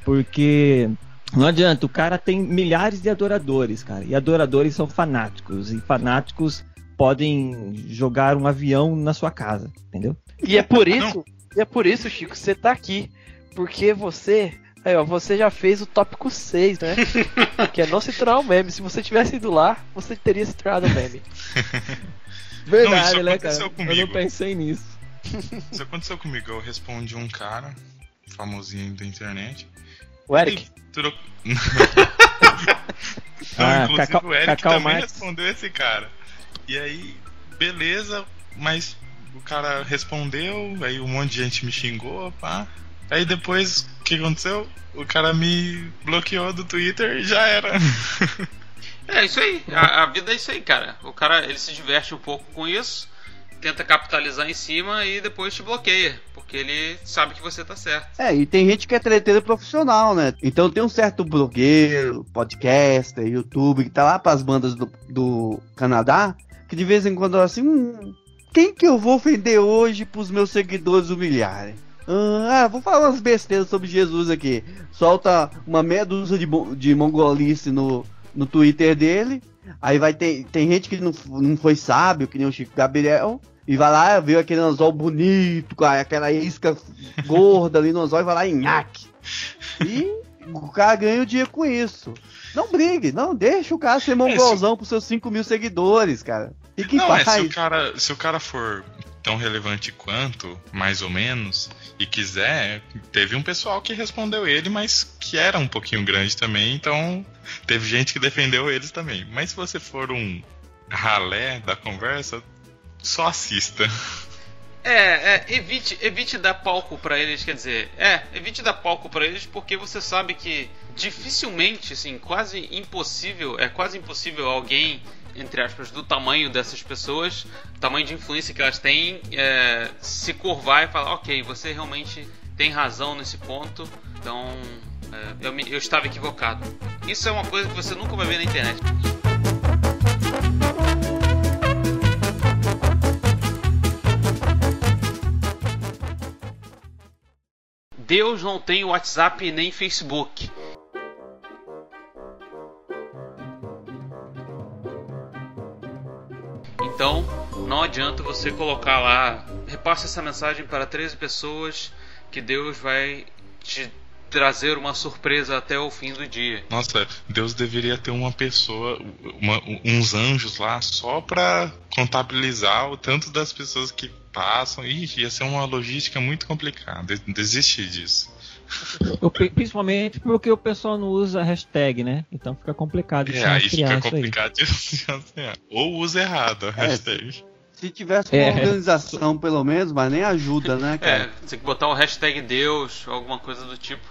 porque não adianta, o cara tem milhares de adoradores, cara, e adoradores são fanáticos e fanáticos podem jogar um avião na sua casa, entendeu? E é por isso, e é por isso, Chico, você tá aqui. Porque você. Aí, ó, você já fez o tópico 6, né? que é não se tornar um meme. Se você tivesse ido lá, você teria se tornado um meme. Verdade, isso né, aconteceu cara? Eu comigo. não pensei nisso. Isso aconteceu comigo. Eu respondi um cara, famosinho da internet. O Eric. Ele trocou. Ah, Inclusive, Cacau- o Eric Cacau também Marx. respondeu esse cara. E aí, beleza, mas o cara respondeu, aí um monte de gente me xingou, pá. Aí depois, o que aconteceu? O cara me bloqueou do Twitter e já era. É isso aí. A, a vida é isso aí, cara. O cara ele se diverte um pouco com isso, tenta capitalizar em cima e depois te bloqueia. Porque ele sabe que você tá certo. É, e tem gente que é treteiro profissional, né? Então tem um certo blogueiro, podcaster, youtuber que tá lá pras bandas do, do Canadá, que de vez em quando assim, hum, quem que eu vou ofender hoje pros meus seguidores humilharem? Ah, vou falar umas besteiras sobre Jesus aqui. Solta uma meia dúzia de, de mongolice no, no Twitter dele. Aí vai ter. Tem gente que não, não foi sábio, que nem o Chico Gabriel. E vai lá, viu aquele anzol bonito, com aquela isca gorda ali no anzol e vai lá e nhaque. E o cara ganha o dia com isso. Não brigue, não, deixa o cara ser mongolzão pros seus 5 mil seguidores, cara. Fique em Não, é, paz. se o, cara, se o cara for tão relevante quanto, mais ou menos, e quiser, teve um pessoal que respondeu ele, mas que era um pouquinho grande também, então teve gente que defendeu eles também. Mas se você for um ralé da conversa, só assista. É, é, evite, evite dar palco pra eles, quer dizer, é, evite dar palco pra eles porque você sabe que dificilmente, assim, quase impossível, é quase impossível alguém, entre aspas, do tamanho dessas pessoas, tamanho de influência que elas têm, é, se curvar e falar, ok, você realmente tem razão nesse ponto, então é, eu, me- eu estava equivocado. Isso é uma coisa que você nunca vai ver na internet. Deus não tem WhatsApp nem Facebook. Então, não adianta você colocar lá, repasse essa mensagem para 13 pessoas que Deus vai te trazer uma surpresa até o fim do dia. Nossa, Deus deveria ter uma pessoa, uma- uns anjos lá só pra contabilizar o tanto das pessoas que passam. Ih, ia ser uma logística muito complicada. Desistir disso. Eu principalmente porque o pessoal não usa hashtag, né? Então fica complicado de É, aí fica isso aí. complicado de. Ou usa errado a hashtag. Se tivesse uma É. organização, pelo menos, mas nem ajuda, né, É, cara? tem que botar o hashtag Deus, alguma coisa do tipo,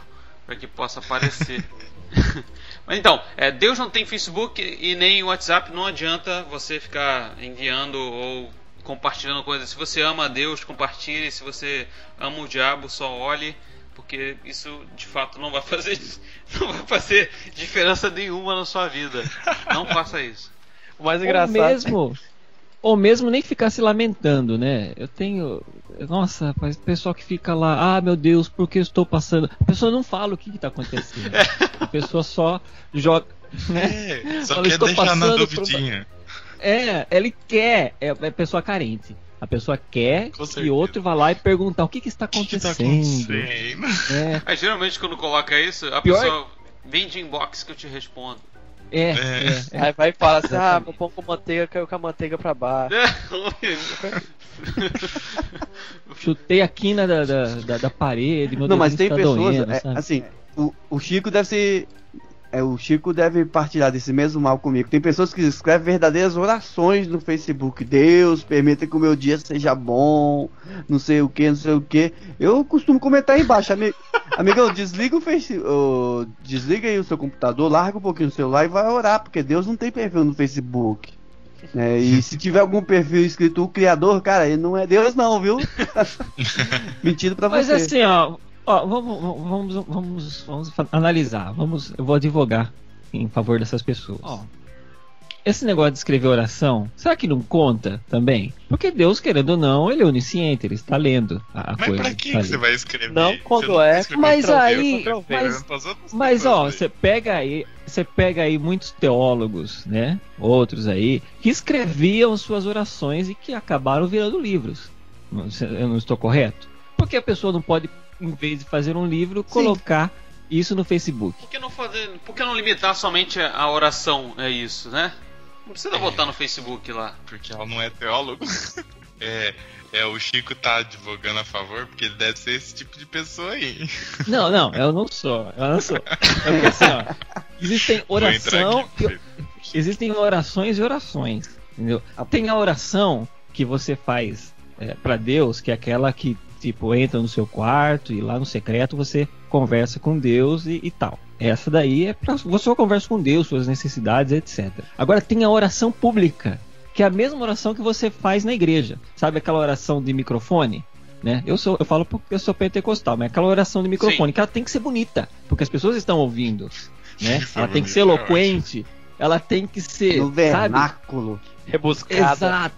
para que possa aparecer. Mas então, é, Deus não tem Facebook e nem WhatsApp, não adianta você ficar enviando ou compartilhando coisas. Se você ama a Deus, compartilhe. Se você ama o diabo, só olhe, porque isso de fato não vai fazer, não vai fazer diferença nenhuma na sua vida. Não faça isso. O mais Ou engraçado. mesmo, ou mesmo nem ficar se lamentando, né? Eu tenho. Nossa, rapaz, pessoal que fica lá, ah meu Deus, por que eu estou passando? A pessoa não fala o que está acontecendo. A pessoa só joga. Né? É, só Fala, quer deixar na duvidinha. É, ele quer, é, é pessoa carente. A pessoa quer que outro vá lá e perguntar o que, que está O que, que acontecendo. tá acontecendo? É, Mas geralmente quando coloca isso, a Pior- pessoa vem de inbox que eu te respondo. É, É. é, é. Aí vai e fala assim: ah, meu pão com manteiga caiu com a manteiga pra baixo. Chutei a quina da, da, da, da parede, meu Não, mas tem tá pessoas, doendo, é, assim, o, o Chico deve ser. É, o Chico deve partilhar desse mesmo mal comigo. Tem pessoas que escrevem verdadeiras orações no Facebook. Deus, permita que o meu dia seja bom, não sei o que, não sei o que. Eu costumo comentar aí embaixo, amigo. Amigão, desliga o Face, ô, desliga aí o seu computador, larga um pouquinho o celular e vai orar, porque Deus não tem perfil no Facebook. né? e se tiver algum perfil escrito o Criador, cara, ele não é Deus não, viu? Mentindo pra Mas você. assim, ó, ó vamos, vamos, vamos, vamos analisar. Vamos, eu vou advogar em favor dessas pessoas. Ó, esse negócio de escrever oração, será que não conta também? Porque Deus, querendo ou não, ele é onisciente, ele está lendo a, a Mas coisa. pra que, tá que você vai escrever? Não, quando é, mas aí- Deus, mas- Mas ó, você pega aí, você pega aí muitos teólogos, né? Outros aí que escreviam suas orações e que acabaram virando livros. Eu não estou correto? Porque a pessoa não pode, em vez de fazer um livro, colocar isso no Facebook. Por que não fazer. Por que não limitar somente a oração? É isso, né? Não precisa botar no Facebook lá. Porque ela não é teólogo. é, é, o Chico tá advogando a favor, porque ele deve ser esse tipo de pessoa aí. Não, não, eu não sou. Eu não sou. É porque assim, ó, existem oração, aqui. e- existem orações e orações. Entendeu? Tem a oração que você faz é, para Deus, que é aquela que tipo entra no seu quarto e lá no secreto você conversa com Deus e, e tal. Essa daí é para você conversa com Deus, suas necessidades, etc. Agora tem a oração pública, que é a mesma oração que você faz na igreja. Sabe aquela oração de microfone? Né? Eu, sou, eu falo porque eu sou pentecostal, mas aquela oração de microfone, Sim. que ela tem que ser bonita, porque as pessoas estão ouvindo. Né? É Ela tem que bonito, ser é eloquente, ela tem que ser. No sabe? vernáculo. Rebuscada. Exato.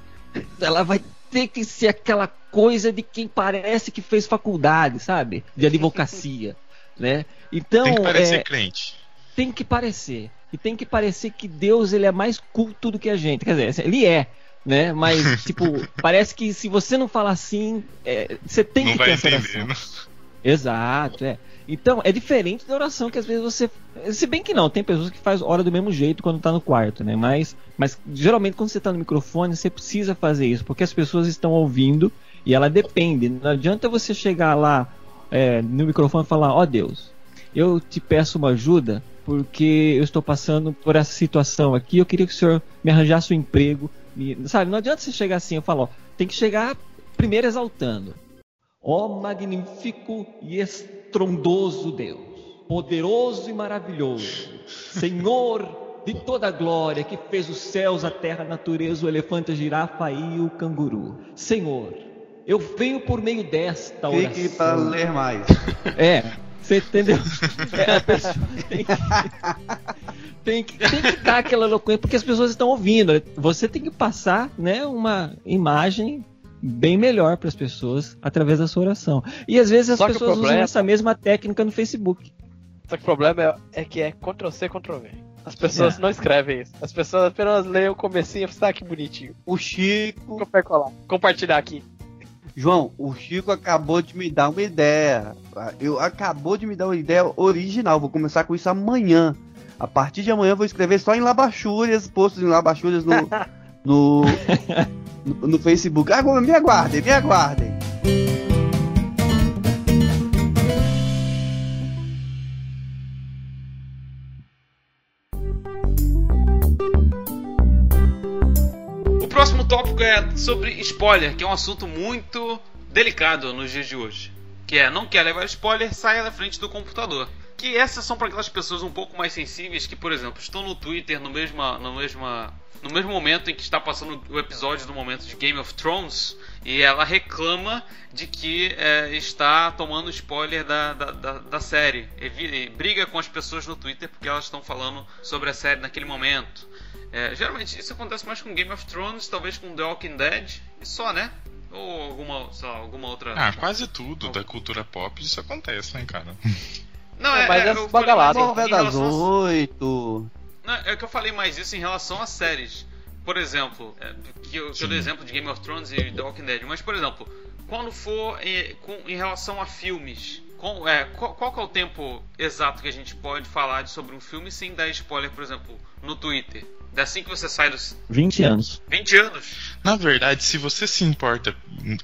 Ela vai ter que ser aquela coisa de quem parece que fez faculdade, sabe? De advocacia, né? Então, Tem que parecer é, crente. tem que parecer. E tem que parecer que Deus ele é mais culto do que a gente. Quer dizer, ele é, né? Mas, tipo, parece que se você não falar assim, é, você tem Não que ter essa entender. né? Exato, é. Então, é diferente da oração que às vezes você. Se bem que não, tem pessoas que faz hora do mesmo jeito quando tá no quarto, né? Mas, mas geralmente quando você tá no microfone, você precisa fazer isso, porque as pessoas estão ouvindo e ela depende. Não adianta você chegar lá é, no microfone e falar: Ó Deus, eu te peço uma ajuda porque eu estou passando por essa situação aqui. Eu queria que o senhor me arranjasse um emprego. sabe, não adianta você chegar assim. Eu falo: tem que chegar primeiro exaltando. Ó magnífico e estrondoso Deus, poderoso e maravilhoso, Senhor de toda a glória, que fez os céus, a terra, a natureza, o elefante, a girafa e o canguru. Senhor, eu venho por meio desta oração. Fique para ler mais. É, você entendeu? É, a pessoa tem que, tem que, tem que dar aquela eloquência, porque as pessoas estão ouvindo. Você tem que passar né, uma imagem bem melhor para as pessoas através da sua oração. E às vezes as Só pessoas usam problema- essa mesma técnica no Facebook. Só que o problema é, é que é Ctrl-C, Ctrl-V. As pessoas É. não escrevem isso. As pessoas apenas leem o comecinho e falam, ah, que bonitinho. O Chico. Compartilhar aqui. João, o Chico acabou de me dar uma ideia. Eu acabou de me dar uma ideia original. Vou começar com isso amanhã. A partir de amanhã eu vou escrever só em labachúrias, postos em labachúrias no, no, no, no Facebook. Agora me aguardem, me aguardem. Tópico é sobre spoiler, que é um assunto muito delicado nos dias de hoje. Que é, não quer levar spoiler, saia da frente do computador. Que essas são para aquelas pessoas um pouco mais sensíveis que, por exemplo, estão no Twitter no, mesma, no, mesma, no mesmo momento em que está passando o episódio do momento de Game of Thrones e ela reclama de que é, está tomando spoiler da, da, da, da série. E, e briga com as pessoas no Twitter porque elas estão falando sobre a série naquele momento. É, geralmente isso acontece mais com Game of Thrones, talvez com The Walking Dead, e só, né? Ou alguma, sei lá, alguma outra. Ah, quase tudo da cultura pop isso acontece, né, cara? Não, É, mas é eu falei bagalado. Novela das a- oito. Não, é que eu falei mais isso em relação a séries. Por exemplo, é, que eu, que eu dei exemplo de Game of Thrones e The Walking Dead. Mas, por exemplo, quando for em, com- em relação a filmes, com- é, qual, qual é o tempo exato que a gente pode falar de- sobre um filme sem dar spoiler, por exemplo, no Twitter? É Assim que você sai dos 20 anos. 20 anos. Na verdade, se você se importa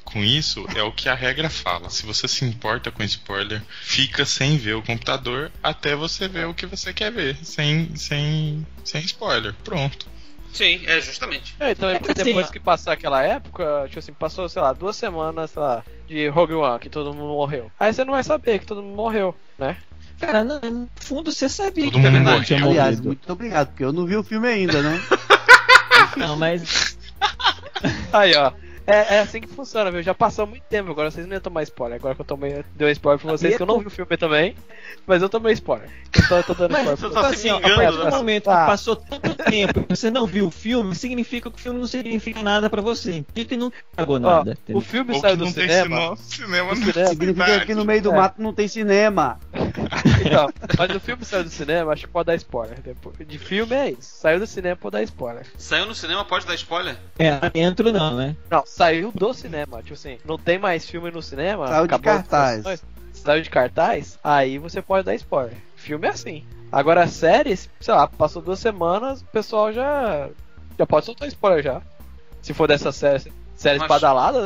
com isso, é o que a regra fala. Se você se importa com spoiler, fica sem ver o computador até você ver o que você quer ver, sem, sem, sem spoiler. Pronto. Sim, é justamente. É, então É assim, depois ó. que passar aquela época, tipo assim, passou, sei lá, duas semanas, sei lá, de Rogue One, que todo mundo morreu. Aí você não vai saber que todo mundo morreu, né? Cara, no, fundo você sabia Todo que mundo morreu. tinha Aliás, morrido. muito obrigado, porque eu não vi o filme ainda, né? Não, mas Aí, ó. É, é assim que funciona, viu? Já passou muito tempo, agora vocês não iam tomar spoiler. Agora que eu tomei, dei um spoiler pra vocês, é que eu não vi o filme também, mas eu tomei spoiler. Então eu tô dando Mas, spoiler pra tá vocês. se assim, ó, a partir né? do momento Tá. que passou tanto tempo e você não viu o filme, significa que o filme não significa nada pra você. Porque não pagou Ó, nada. o entendeu? filme Ou saiu que do não tem cinema. cinema, cinema. Significa cidade. que no meio do É. mato não tem cinema. Então, mas o filme saiu do cinema, acho que pode dar spoiler. Depois- De filme é isso. Saiu do cinema, pode dar spoiler. Saiu no cinema, pode dar spoiler? É, dentro não, né? Não, saiu do cinema. Tipo assim, não tem mais filme no cinema. Saiu de cartaz. Saiu de cartaz, aí você pode dar spoiler. Filme é assim. Agora, séries, sei lá, passou duas semanas, o pessoal já. Já pode soltar spoiler já. Se for dessas séries, séries Mas-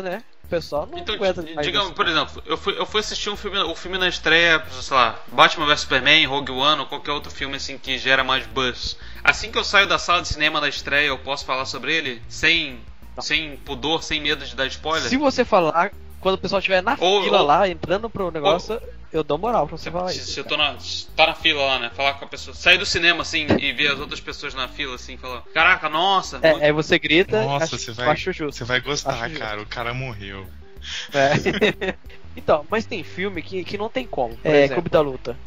né? O pessoal não Então, aguenta digamos, por exemplo, eu fui, eu fui assistir um filme, o filme na estreia, sei lá, Batman vs Superman, Rogue One ou qualquer outro filme assim que gera mais buzz. Assim que eu saio da sala de cinema da estreia, eu posso falar sobre ele sem, sem pudor, sem medo de dar spoiler? Se você falar, quando o pessoal estiver na Ou- fila ou- lá, entrando pro negócio, eu dou moral pra você falar Se, isso. se tô na, tá na fila lá, né? Falar com a pessoa. Sair do cinema assim e ver as outras pessoas na fila assim, falar: Caraca, nossa! muito- É, aí você grita, Nossa, acho, você vai, acho justo. você vai gostar, Acho justo. cara. O cara morreu. É. então, mas tem filme que, que não tem como. Por é, exemplo? Clube da Luta.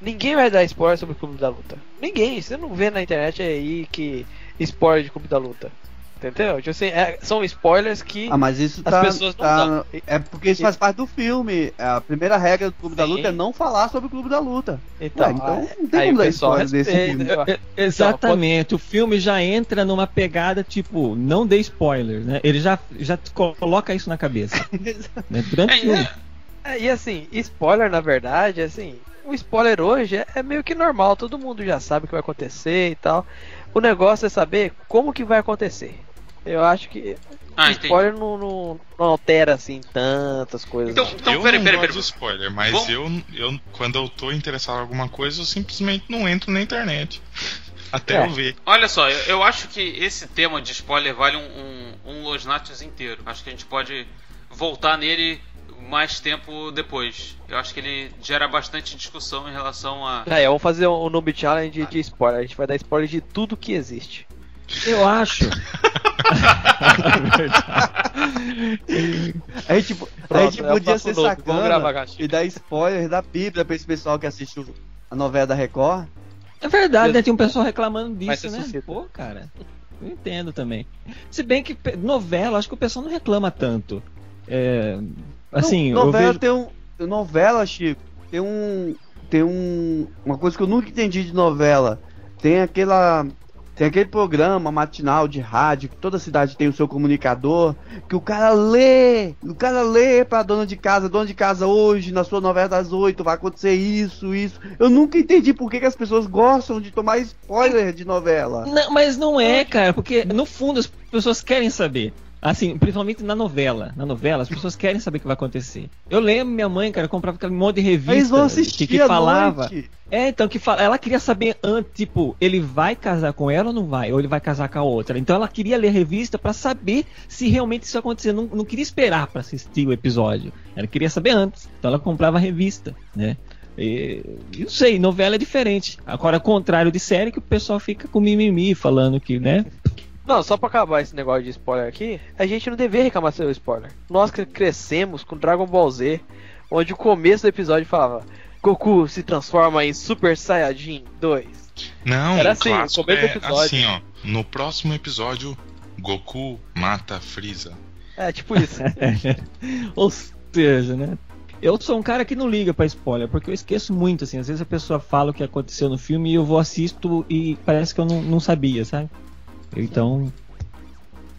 Ninguém vai dar spoiler sobre o Clube da Luta. Ninguém. Você não vê na internet aí que spoiler de Clube da Luta. Entendeu? Tipo assim, é- são spoilers que. Ah, mas isso As tá, pessoas não tá- dão. É porque isso faz parte do filme. A primeira regra do Clube da Sim. Luta é não falar sobre o Clube da Luta. Então, Ué, então não tem aí como dar spoiler desse filme. É, Exatamente, o filme já entra numa pegada tipo, não dê spoilers, né? Ele já, já te coloca isso na cabeça. né? Durante o É, filme. é, É, e assim, spoiler na verdade, assim, o spoiler hoje é, é meio que normal, todo mundo já sabe o que vai acontecer e tal. O negócio é saber como que vai acontecer. Eu acho que Ah, spoiler não, não- não altera assim tantas coisas. Então, então eu peraí, não peraí. de spoiler, mas eu, eu, quando eu tô interessado em alguma coisa, eu simplesmente não entro na internet. Até É. eu ver. Olha só, eu, eu acho que esse tema de spoiler vale um, um, um Los Natos inteiro. Acho que a gente pode voltar nele mais tempo depois. Eu acho que ele gera bastante discussão em relação a. É, vamos fazer um Noob Challenge de spoiler. A gente vai dar spoiler de tudo que existe. Eu acho. A gente, a Pronto, gente é o podia papo ser gravar, sacana e dar spoiler da Bíblia pra esse pessoal que assistiu a novela da Record. É verdade, né? Tem um pessoal reclamando disso, né? suscita. Pô, cara. Eu entendo também. Se bem que novela, acho que o pessoal não reclama tanto. É, assim, Não, eu novela vejo... tem um. Novela, Chico, tem um. Tem um. Uma coisa que eu nunca entendi de novela. Tem aquela. Tem aquele programa matinal de rádio que toda cidade tem o seu comunicador, que o cara lê, o cara lê pra dona de casa, dona de casa hoje, na sua novela das oito, vai acontecer isso, isso. Eu nunca entendi por que, que as pessoas gostam de tomar spoiler de novela. Não, mas não é, cara, porque no fundo as pessoas querem saber. Assim, principalmente na novela. Na novela, as pessoas querem saber o que vai acontecer. Eu lembro minha mãe, cara, comprava aquele monte de revista Eles vão assistir que, que falava. noite. É, então que fala, ela queria saber antes, tipo, ele vai casar com ela ou não vai? Ou ele vai casar com a outra? Então ela queria ler a revista pra saber se realmente isso ia acontecer. Não, não queria esperar pra assistir o episódio. Ela queria saber antes. Então ela comprava a revista, né? E, eu sei, novela é diferente. Agora, ao contrário de série, que o pessoal fica com mimimi falando que, né? Não, só pra acabar esse negócio de spoiler aqui, a gente não deveria reclamar seu spoiler. Nós que crescemos com Dragon Ball Z, onde o começo do episódio falava Goku se transforma em Super Saiyajin 2. Não, Era assim, clássico no começo do é episódio. assim, ó. No próximo episódio, Goku mata Freeza. É, tipo isso. Ou seja, né? Eu sou um cara que não liga pra spoiler, porque eu esqueço muito, assim. Às vezes a pessoa fala o que aconteceu no filme e eu vou assisto e parece que eu não, não sabia, sabe? Então.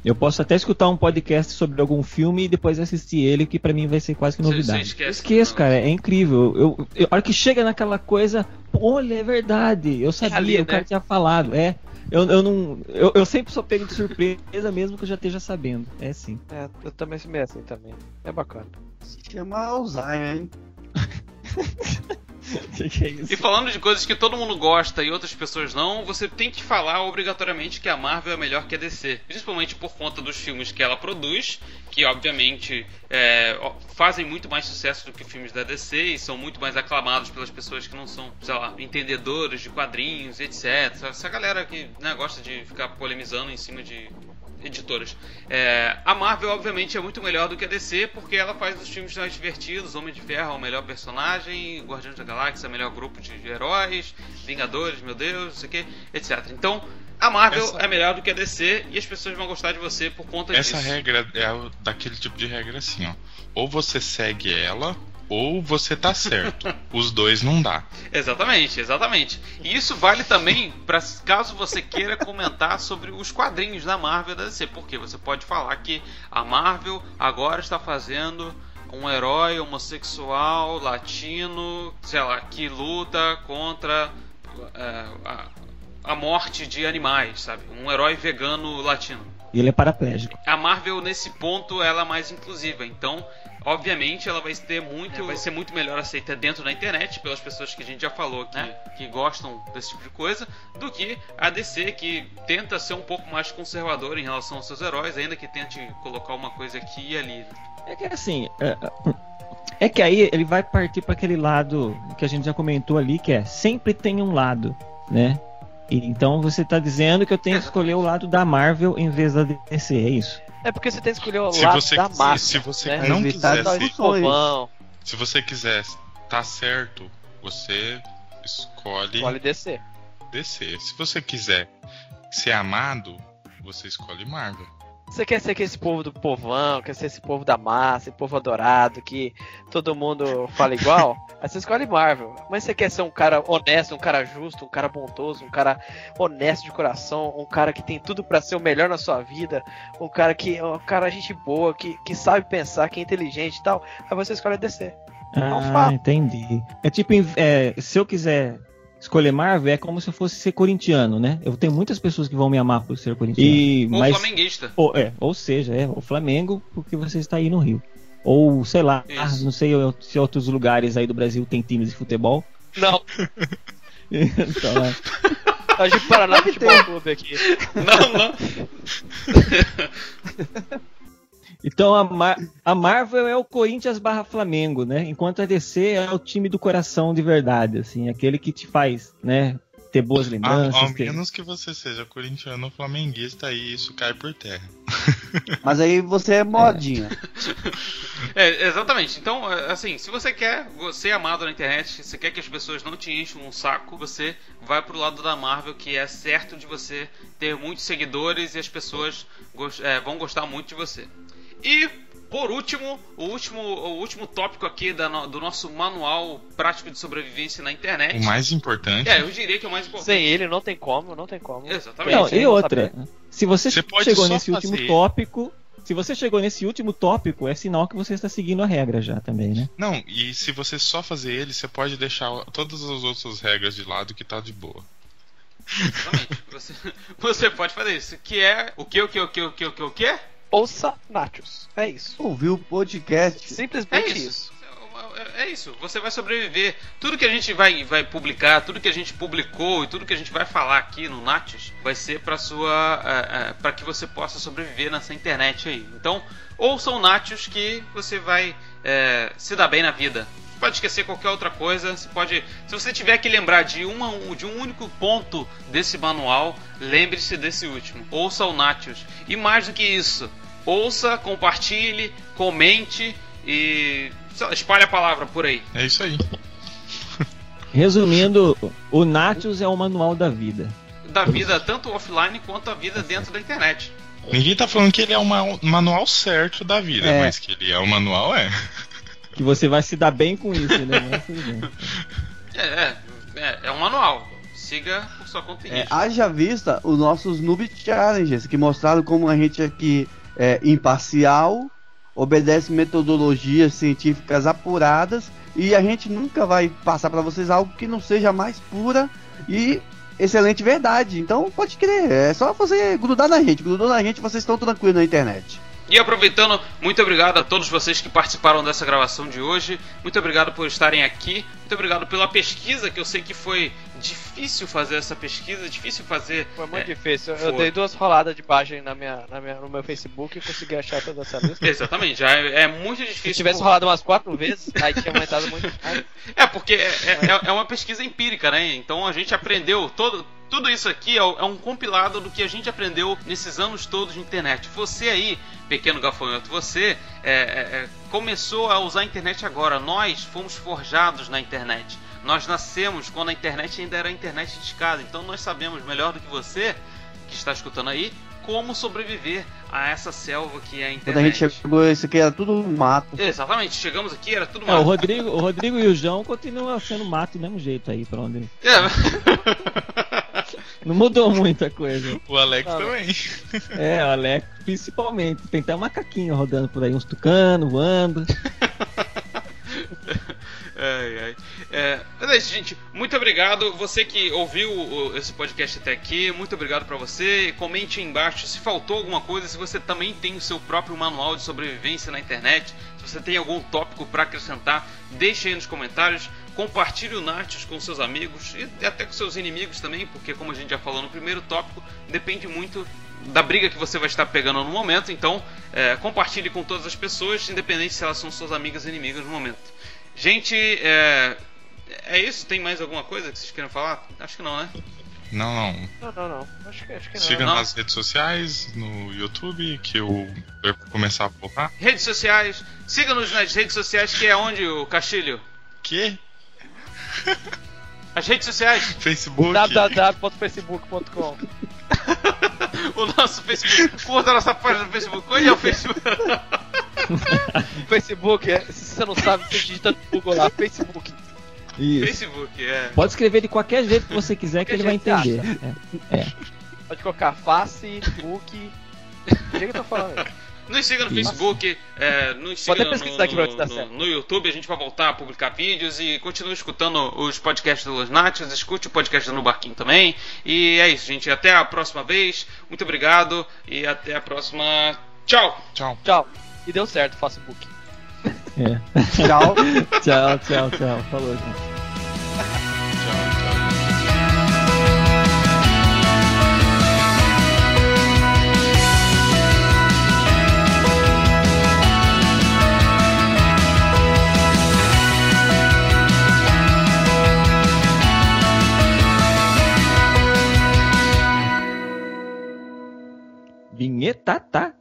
Eu posso até escutar um podcast sobre algum filme e depois assistir ele, que pra mim vai ser quase que novidade. você esquece eu esqueço, cara, é incrível. Eu, eu, a hora que chega naquela coisa, olha, é verdade. Eu sabia, ali, o cara né? tinha falado. É. Eu, eu não. Eu, eu sempre sou pego de surpresa, mesmo que eu já esteja sabendo. É sim. é, eu também sou meio assim também. É bacana. Se chama Alzheimer, hein? que, que é isso? E falando de coisas que todo mundo gosta e outras pessoas não, você tem que falar obrigatoriamente que a Marvel é melhor que a DC. Principalmente por conta dos filmes que ela produz, que obviamente é, fazem muito mais sucesso do que filmes da DC e são muito mais aclamados pelas pessoas que não são, sei lá, entendedores de quadrinhos, etc. Essa galera que né, gosta de ficar polemizando em cima de editoras. É, a Marvel, obviamente, é muito melhor do que a DC, porque ela faz os filmes mais divertidos. Homem de Ferro é o melhor personagem, Guardiões da Galáxia é o melhor grupo de heróis, Vingadores, meu Deus, não sei o que, etc. Então, a Marvel Essa- é melhor do que a DC e as pessoas vão gostar de você por conta Essa disso. regra é daquele tipo de regra assim, ó. Ou você segue ela, ou você tá certo. Os dois não dá. Exatamente, exatamente. E isso vale também para caso você queira comentar sobre os quadrinhos da Marvel e da DC, porque você pode falar que a Marvel agora está fazendo um herói homossexual latino, sei lá, que luta contra é, a, a morte de animais, sabe? Um herói vegano latino. E ele é paraplégico. A Marvel nesse ponto ela é mais inclusiva, então obviamente ela vai ter muito, vai ser muito melhor aceita dentro da internet pelas pessoas que a gente já falou que, Né? que gostam desse tipo de coisa, do que a DC que tenta ser um pouco mais conservadora em relação aos seus heróis, ainda que tente colocar uma coisa aqui e ali. É que assim. É, é que aí ele vai partir para aquele lado que a gente já comentou ali, que é sempre tem um lado, né? E, então você tá dizendo que eu tenho que escolher o lado da Marvel em vez da DC, é isso? É porque você tem que escolher o Se lado você, da massa. se você né? não quiser se você quiser tá certo, você escolhe escolhe descer. DC. Se você quiser ser amado, você escolhe Marvel. Você quer ser que esse povo do povão, quer ser esse povo da massa, esse povo adorado, que todo mundo fala igual? aí você escolhe Marvel. Mas você quer ser um cara honesto, um cara justo, um cara bondoso, um cara honesto de coração, um cara que tem tudo pra ser o melhor na sua vida, um cara que um cara gente boa, que, que sabe pensar, que é inteligente e tal. Aí você escolhe DC. um Ah, entendi. É tipo, é, se eu quiser escolher Marvel, é como se eu fosse ser corintiano, né? Eu tenho muitas pessoas que vão me amar por ser corintiano. E, Ou mas, flamenguista. ou, é, ou seja, é o Flamengo, porque você está aí no Rio. Ou, sei lá, Isso. não sei se outros lugares aí do Brasil tem times de futebol. Não, então, é. a gente Paraná Futebol Clube aqui. Não, não. Então a, Mar- a Marvel é o Corinthians barra Flamengo, né? Enquanto a DC é o time do coração de verdade, assim, aquele que te faz, né? Ter boas A- lembranças. ao ter- menos que você seja corintiano ou flamenguista, aí isso cai por terra. Mas aí você é modinha. É, exatamente. Então, é, assim, se você quer ser amado na internet, se quer que as pessoas não te enchem um saco, você vai pro lado da Marvel, que é certo de você ter muitos seguidores e as pessoas gos- é, vão gostar muito de você. E por último, o último, o último tópico aqui da no- do nosso manual prático de sobrevivência na internet. O mais importante. É, eu diria que é o mais importante. Sem ele não tem como, não tem como. Exatamente. Não, e não outra, saber. se você, Você pode chegou nesse último fazer. tópico, se você chegou nesse último tópico, é sinal que você está seguindo a regra já também, né? Não, e se você só fazer ele, você pode deixar todas as outras regras de lado que tá de boa. Exatamente. Você, você pode fazer isso. Que é o que, o que, o que, o que, o que, o que? Ouça Nachos. É isso. Ouviu o podcast. É Simplesmente isso. isso. É, é isso, você vai sobreviver. Tudo que a gente vai, vai publicar, tudo que a gente publicou e tudo que a gente vai falar aqui no Natius vai ser para sua, é, é, para que você possa sobreviver nessa internet aí. Então, ouça o Natius que você vai é, se dar bem na vida. Pode esquecer qualquer outra coisa. Você pode, se você tiver que lembrar de, uma, de um único ponto desse manual, lembre-se desse último. Ouça o Natius. E mais do que isso, ouça, compartilhe, comente e lá, espalhe a palavra por aí. É isso aí. Resumindo, o Natius é o manual da vida. Da vida tanto offline quanto a vida dentro da internet. Ninguém tá falando que ele é o ma- manual certo da vida, É. mas que ele é o manual, é. Que você vai se dar bem com isso, né? É, é, é, é um manual. Siga por sua conta e É, haja vista os nossos Noob Challenges, que mostraram como a gente aqui é imparcial, obedece metodologias científicas apuradas e a gente nunca vai passar para vocês algo que não seja mais pura e excelente verdade. Então pode crer, é só você grudar na gente, grudou na gente, vocês estão tranquilos na internet. E aproveitando, muito obrigado a todos vocês que participaram dessa gravação de hoje. Muito obrigado por estarem aqui. Muito obrigado pela pesquisa, que eu sei que foi difícil fazer essa pesquisa, difícil fazer. Foi muito é, difícil. Eu dei duas roladas de página na minha, na minha, no meu Facebook e consegui achar toda essa lista. Exatamente, já é, é muito difícil. Se tivesse por- rolado umas quatro vezes, aí tinha aumentado muito mais. É, porque é, é- é uma pesquisa empírica, né? Então a gente aprendeu todo. Tudo isso aqui é, é um compilado do que a gente aprendeu nesses anos todos de internet. Você aí, pequeno gafanhoto, você é, é, é, começou a usar a internet agora. Nós fomos forjados na internet. Nós nascemos quando a internet ainda era a internet de escada. Então nós sabemos melhor do que você, que está escutando aí, como sobreviver a essa selva que é a internet. Quando a gente chegou, isso aqui era tudo mato. Exatamente, chegamos aqui, era tudo É, o mato. Rodrigo, o Rodrigo e o João continuam sendo mato do mesmo jeito aí, pra onde. É. Não mudou muita coisa. O Alex Ah, também. É, o Alex, principalmente. Tem até um macaquinho rodando por aí, uns tucanos voando. Ai, ai. É, mas é isso, gente. Muito obrigado. Você que ouviu esse podcast até aqui, muito obrigado pra você. Comente aí embaixo se faltou alguma coisa, se você também tem o seu próprio manual de sobrevivência na internet, se você tem algum tópico pra acrescentar, deixe aí nos comentários. Compartilhe o Nartios com seus amigos e até com seus inimigos também, porque como a gente já falou no primeiro tópico, depende muito da briga que você vai estar pegando no momento. Então, é, compartilhe com todas as pessoas, independente se elas são suas amigas ou inimigas no momento. Gente, é, é isso? Tem mais alguma coisa que vocês queiram falar? Acho que não, né? Não, não. Não, não, não. Acho que, acho que não. Siga não. nas redes sociais, no YouTube, que eu eu vou começar a postar. Redes sociais, siga-nos nas redes sociais, que é onde, o Castilho? Que? As redes sociais, Facebook. www.facebook.com o nosso Facebook, curta a nossa página no Facebook. Onde é o Facebook? Facebook, é, se você não sabe, você digita no Google lá, Facebook. Isso. Facebook, é. Pode escrever de qualquer jeito que você quiser que ele vai entender. você É. Pode colocar face, book. O que eu tô falando aí? Nos siga no Isso. Facebook, é, nos siga Pode no, pesquisar aqui pra ver se tá no- certo. no YouTube, a gente vai voltar a publicar vídeos e continue escutando os podcasts do Los Nachos, escute o podcast do No Barquinho também. E é isso, gente. Até a próxima vez. Muito obrigado e até a próxima. Tchau! Tchau. Tchau. E deu certo o Facebook. É. Tchau. Tchau, tchau, tchau. Falou, gente. Tchau, tchau. Vinheta, tá?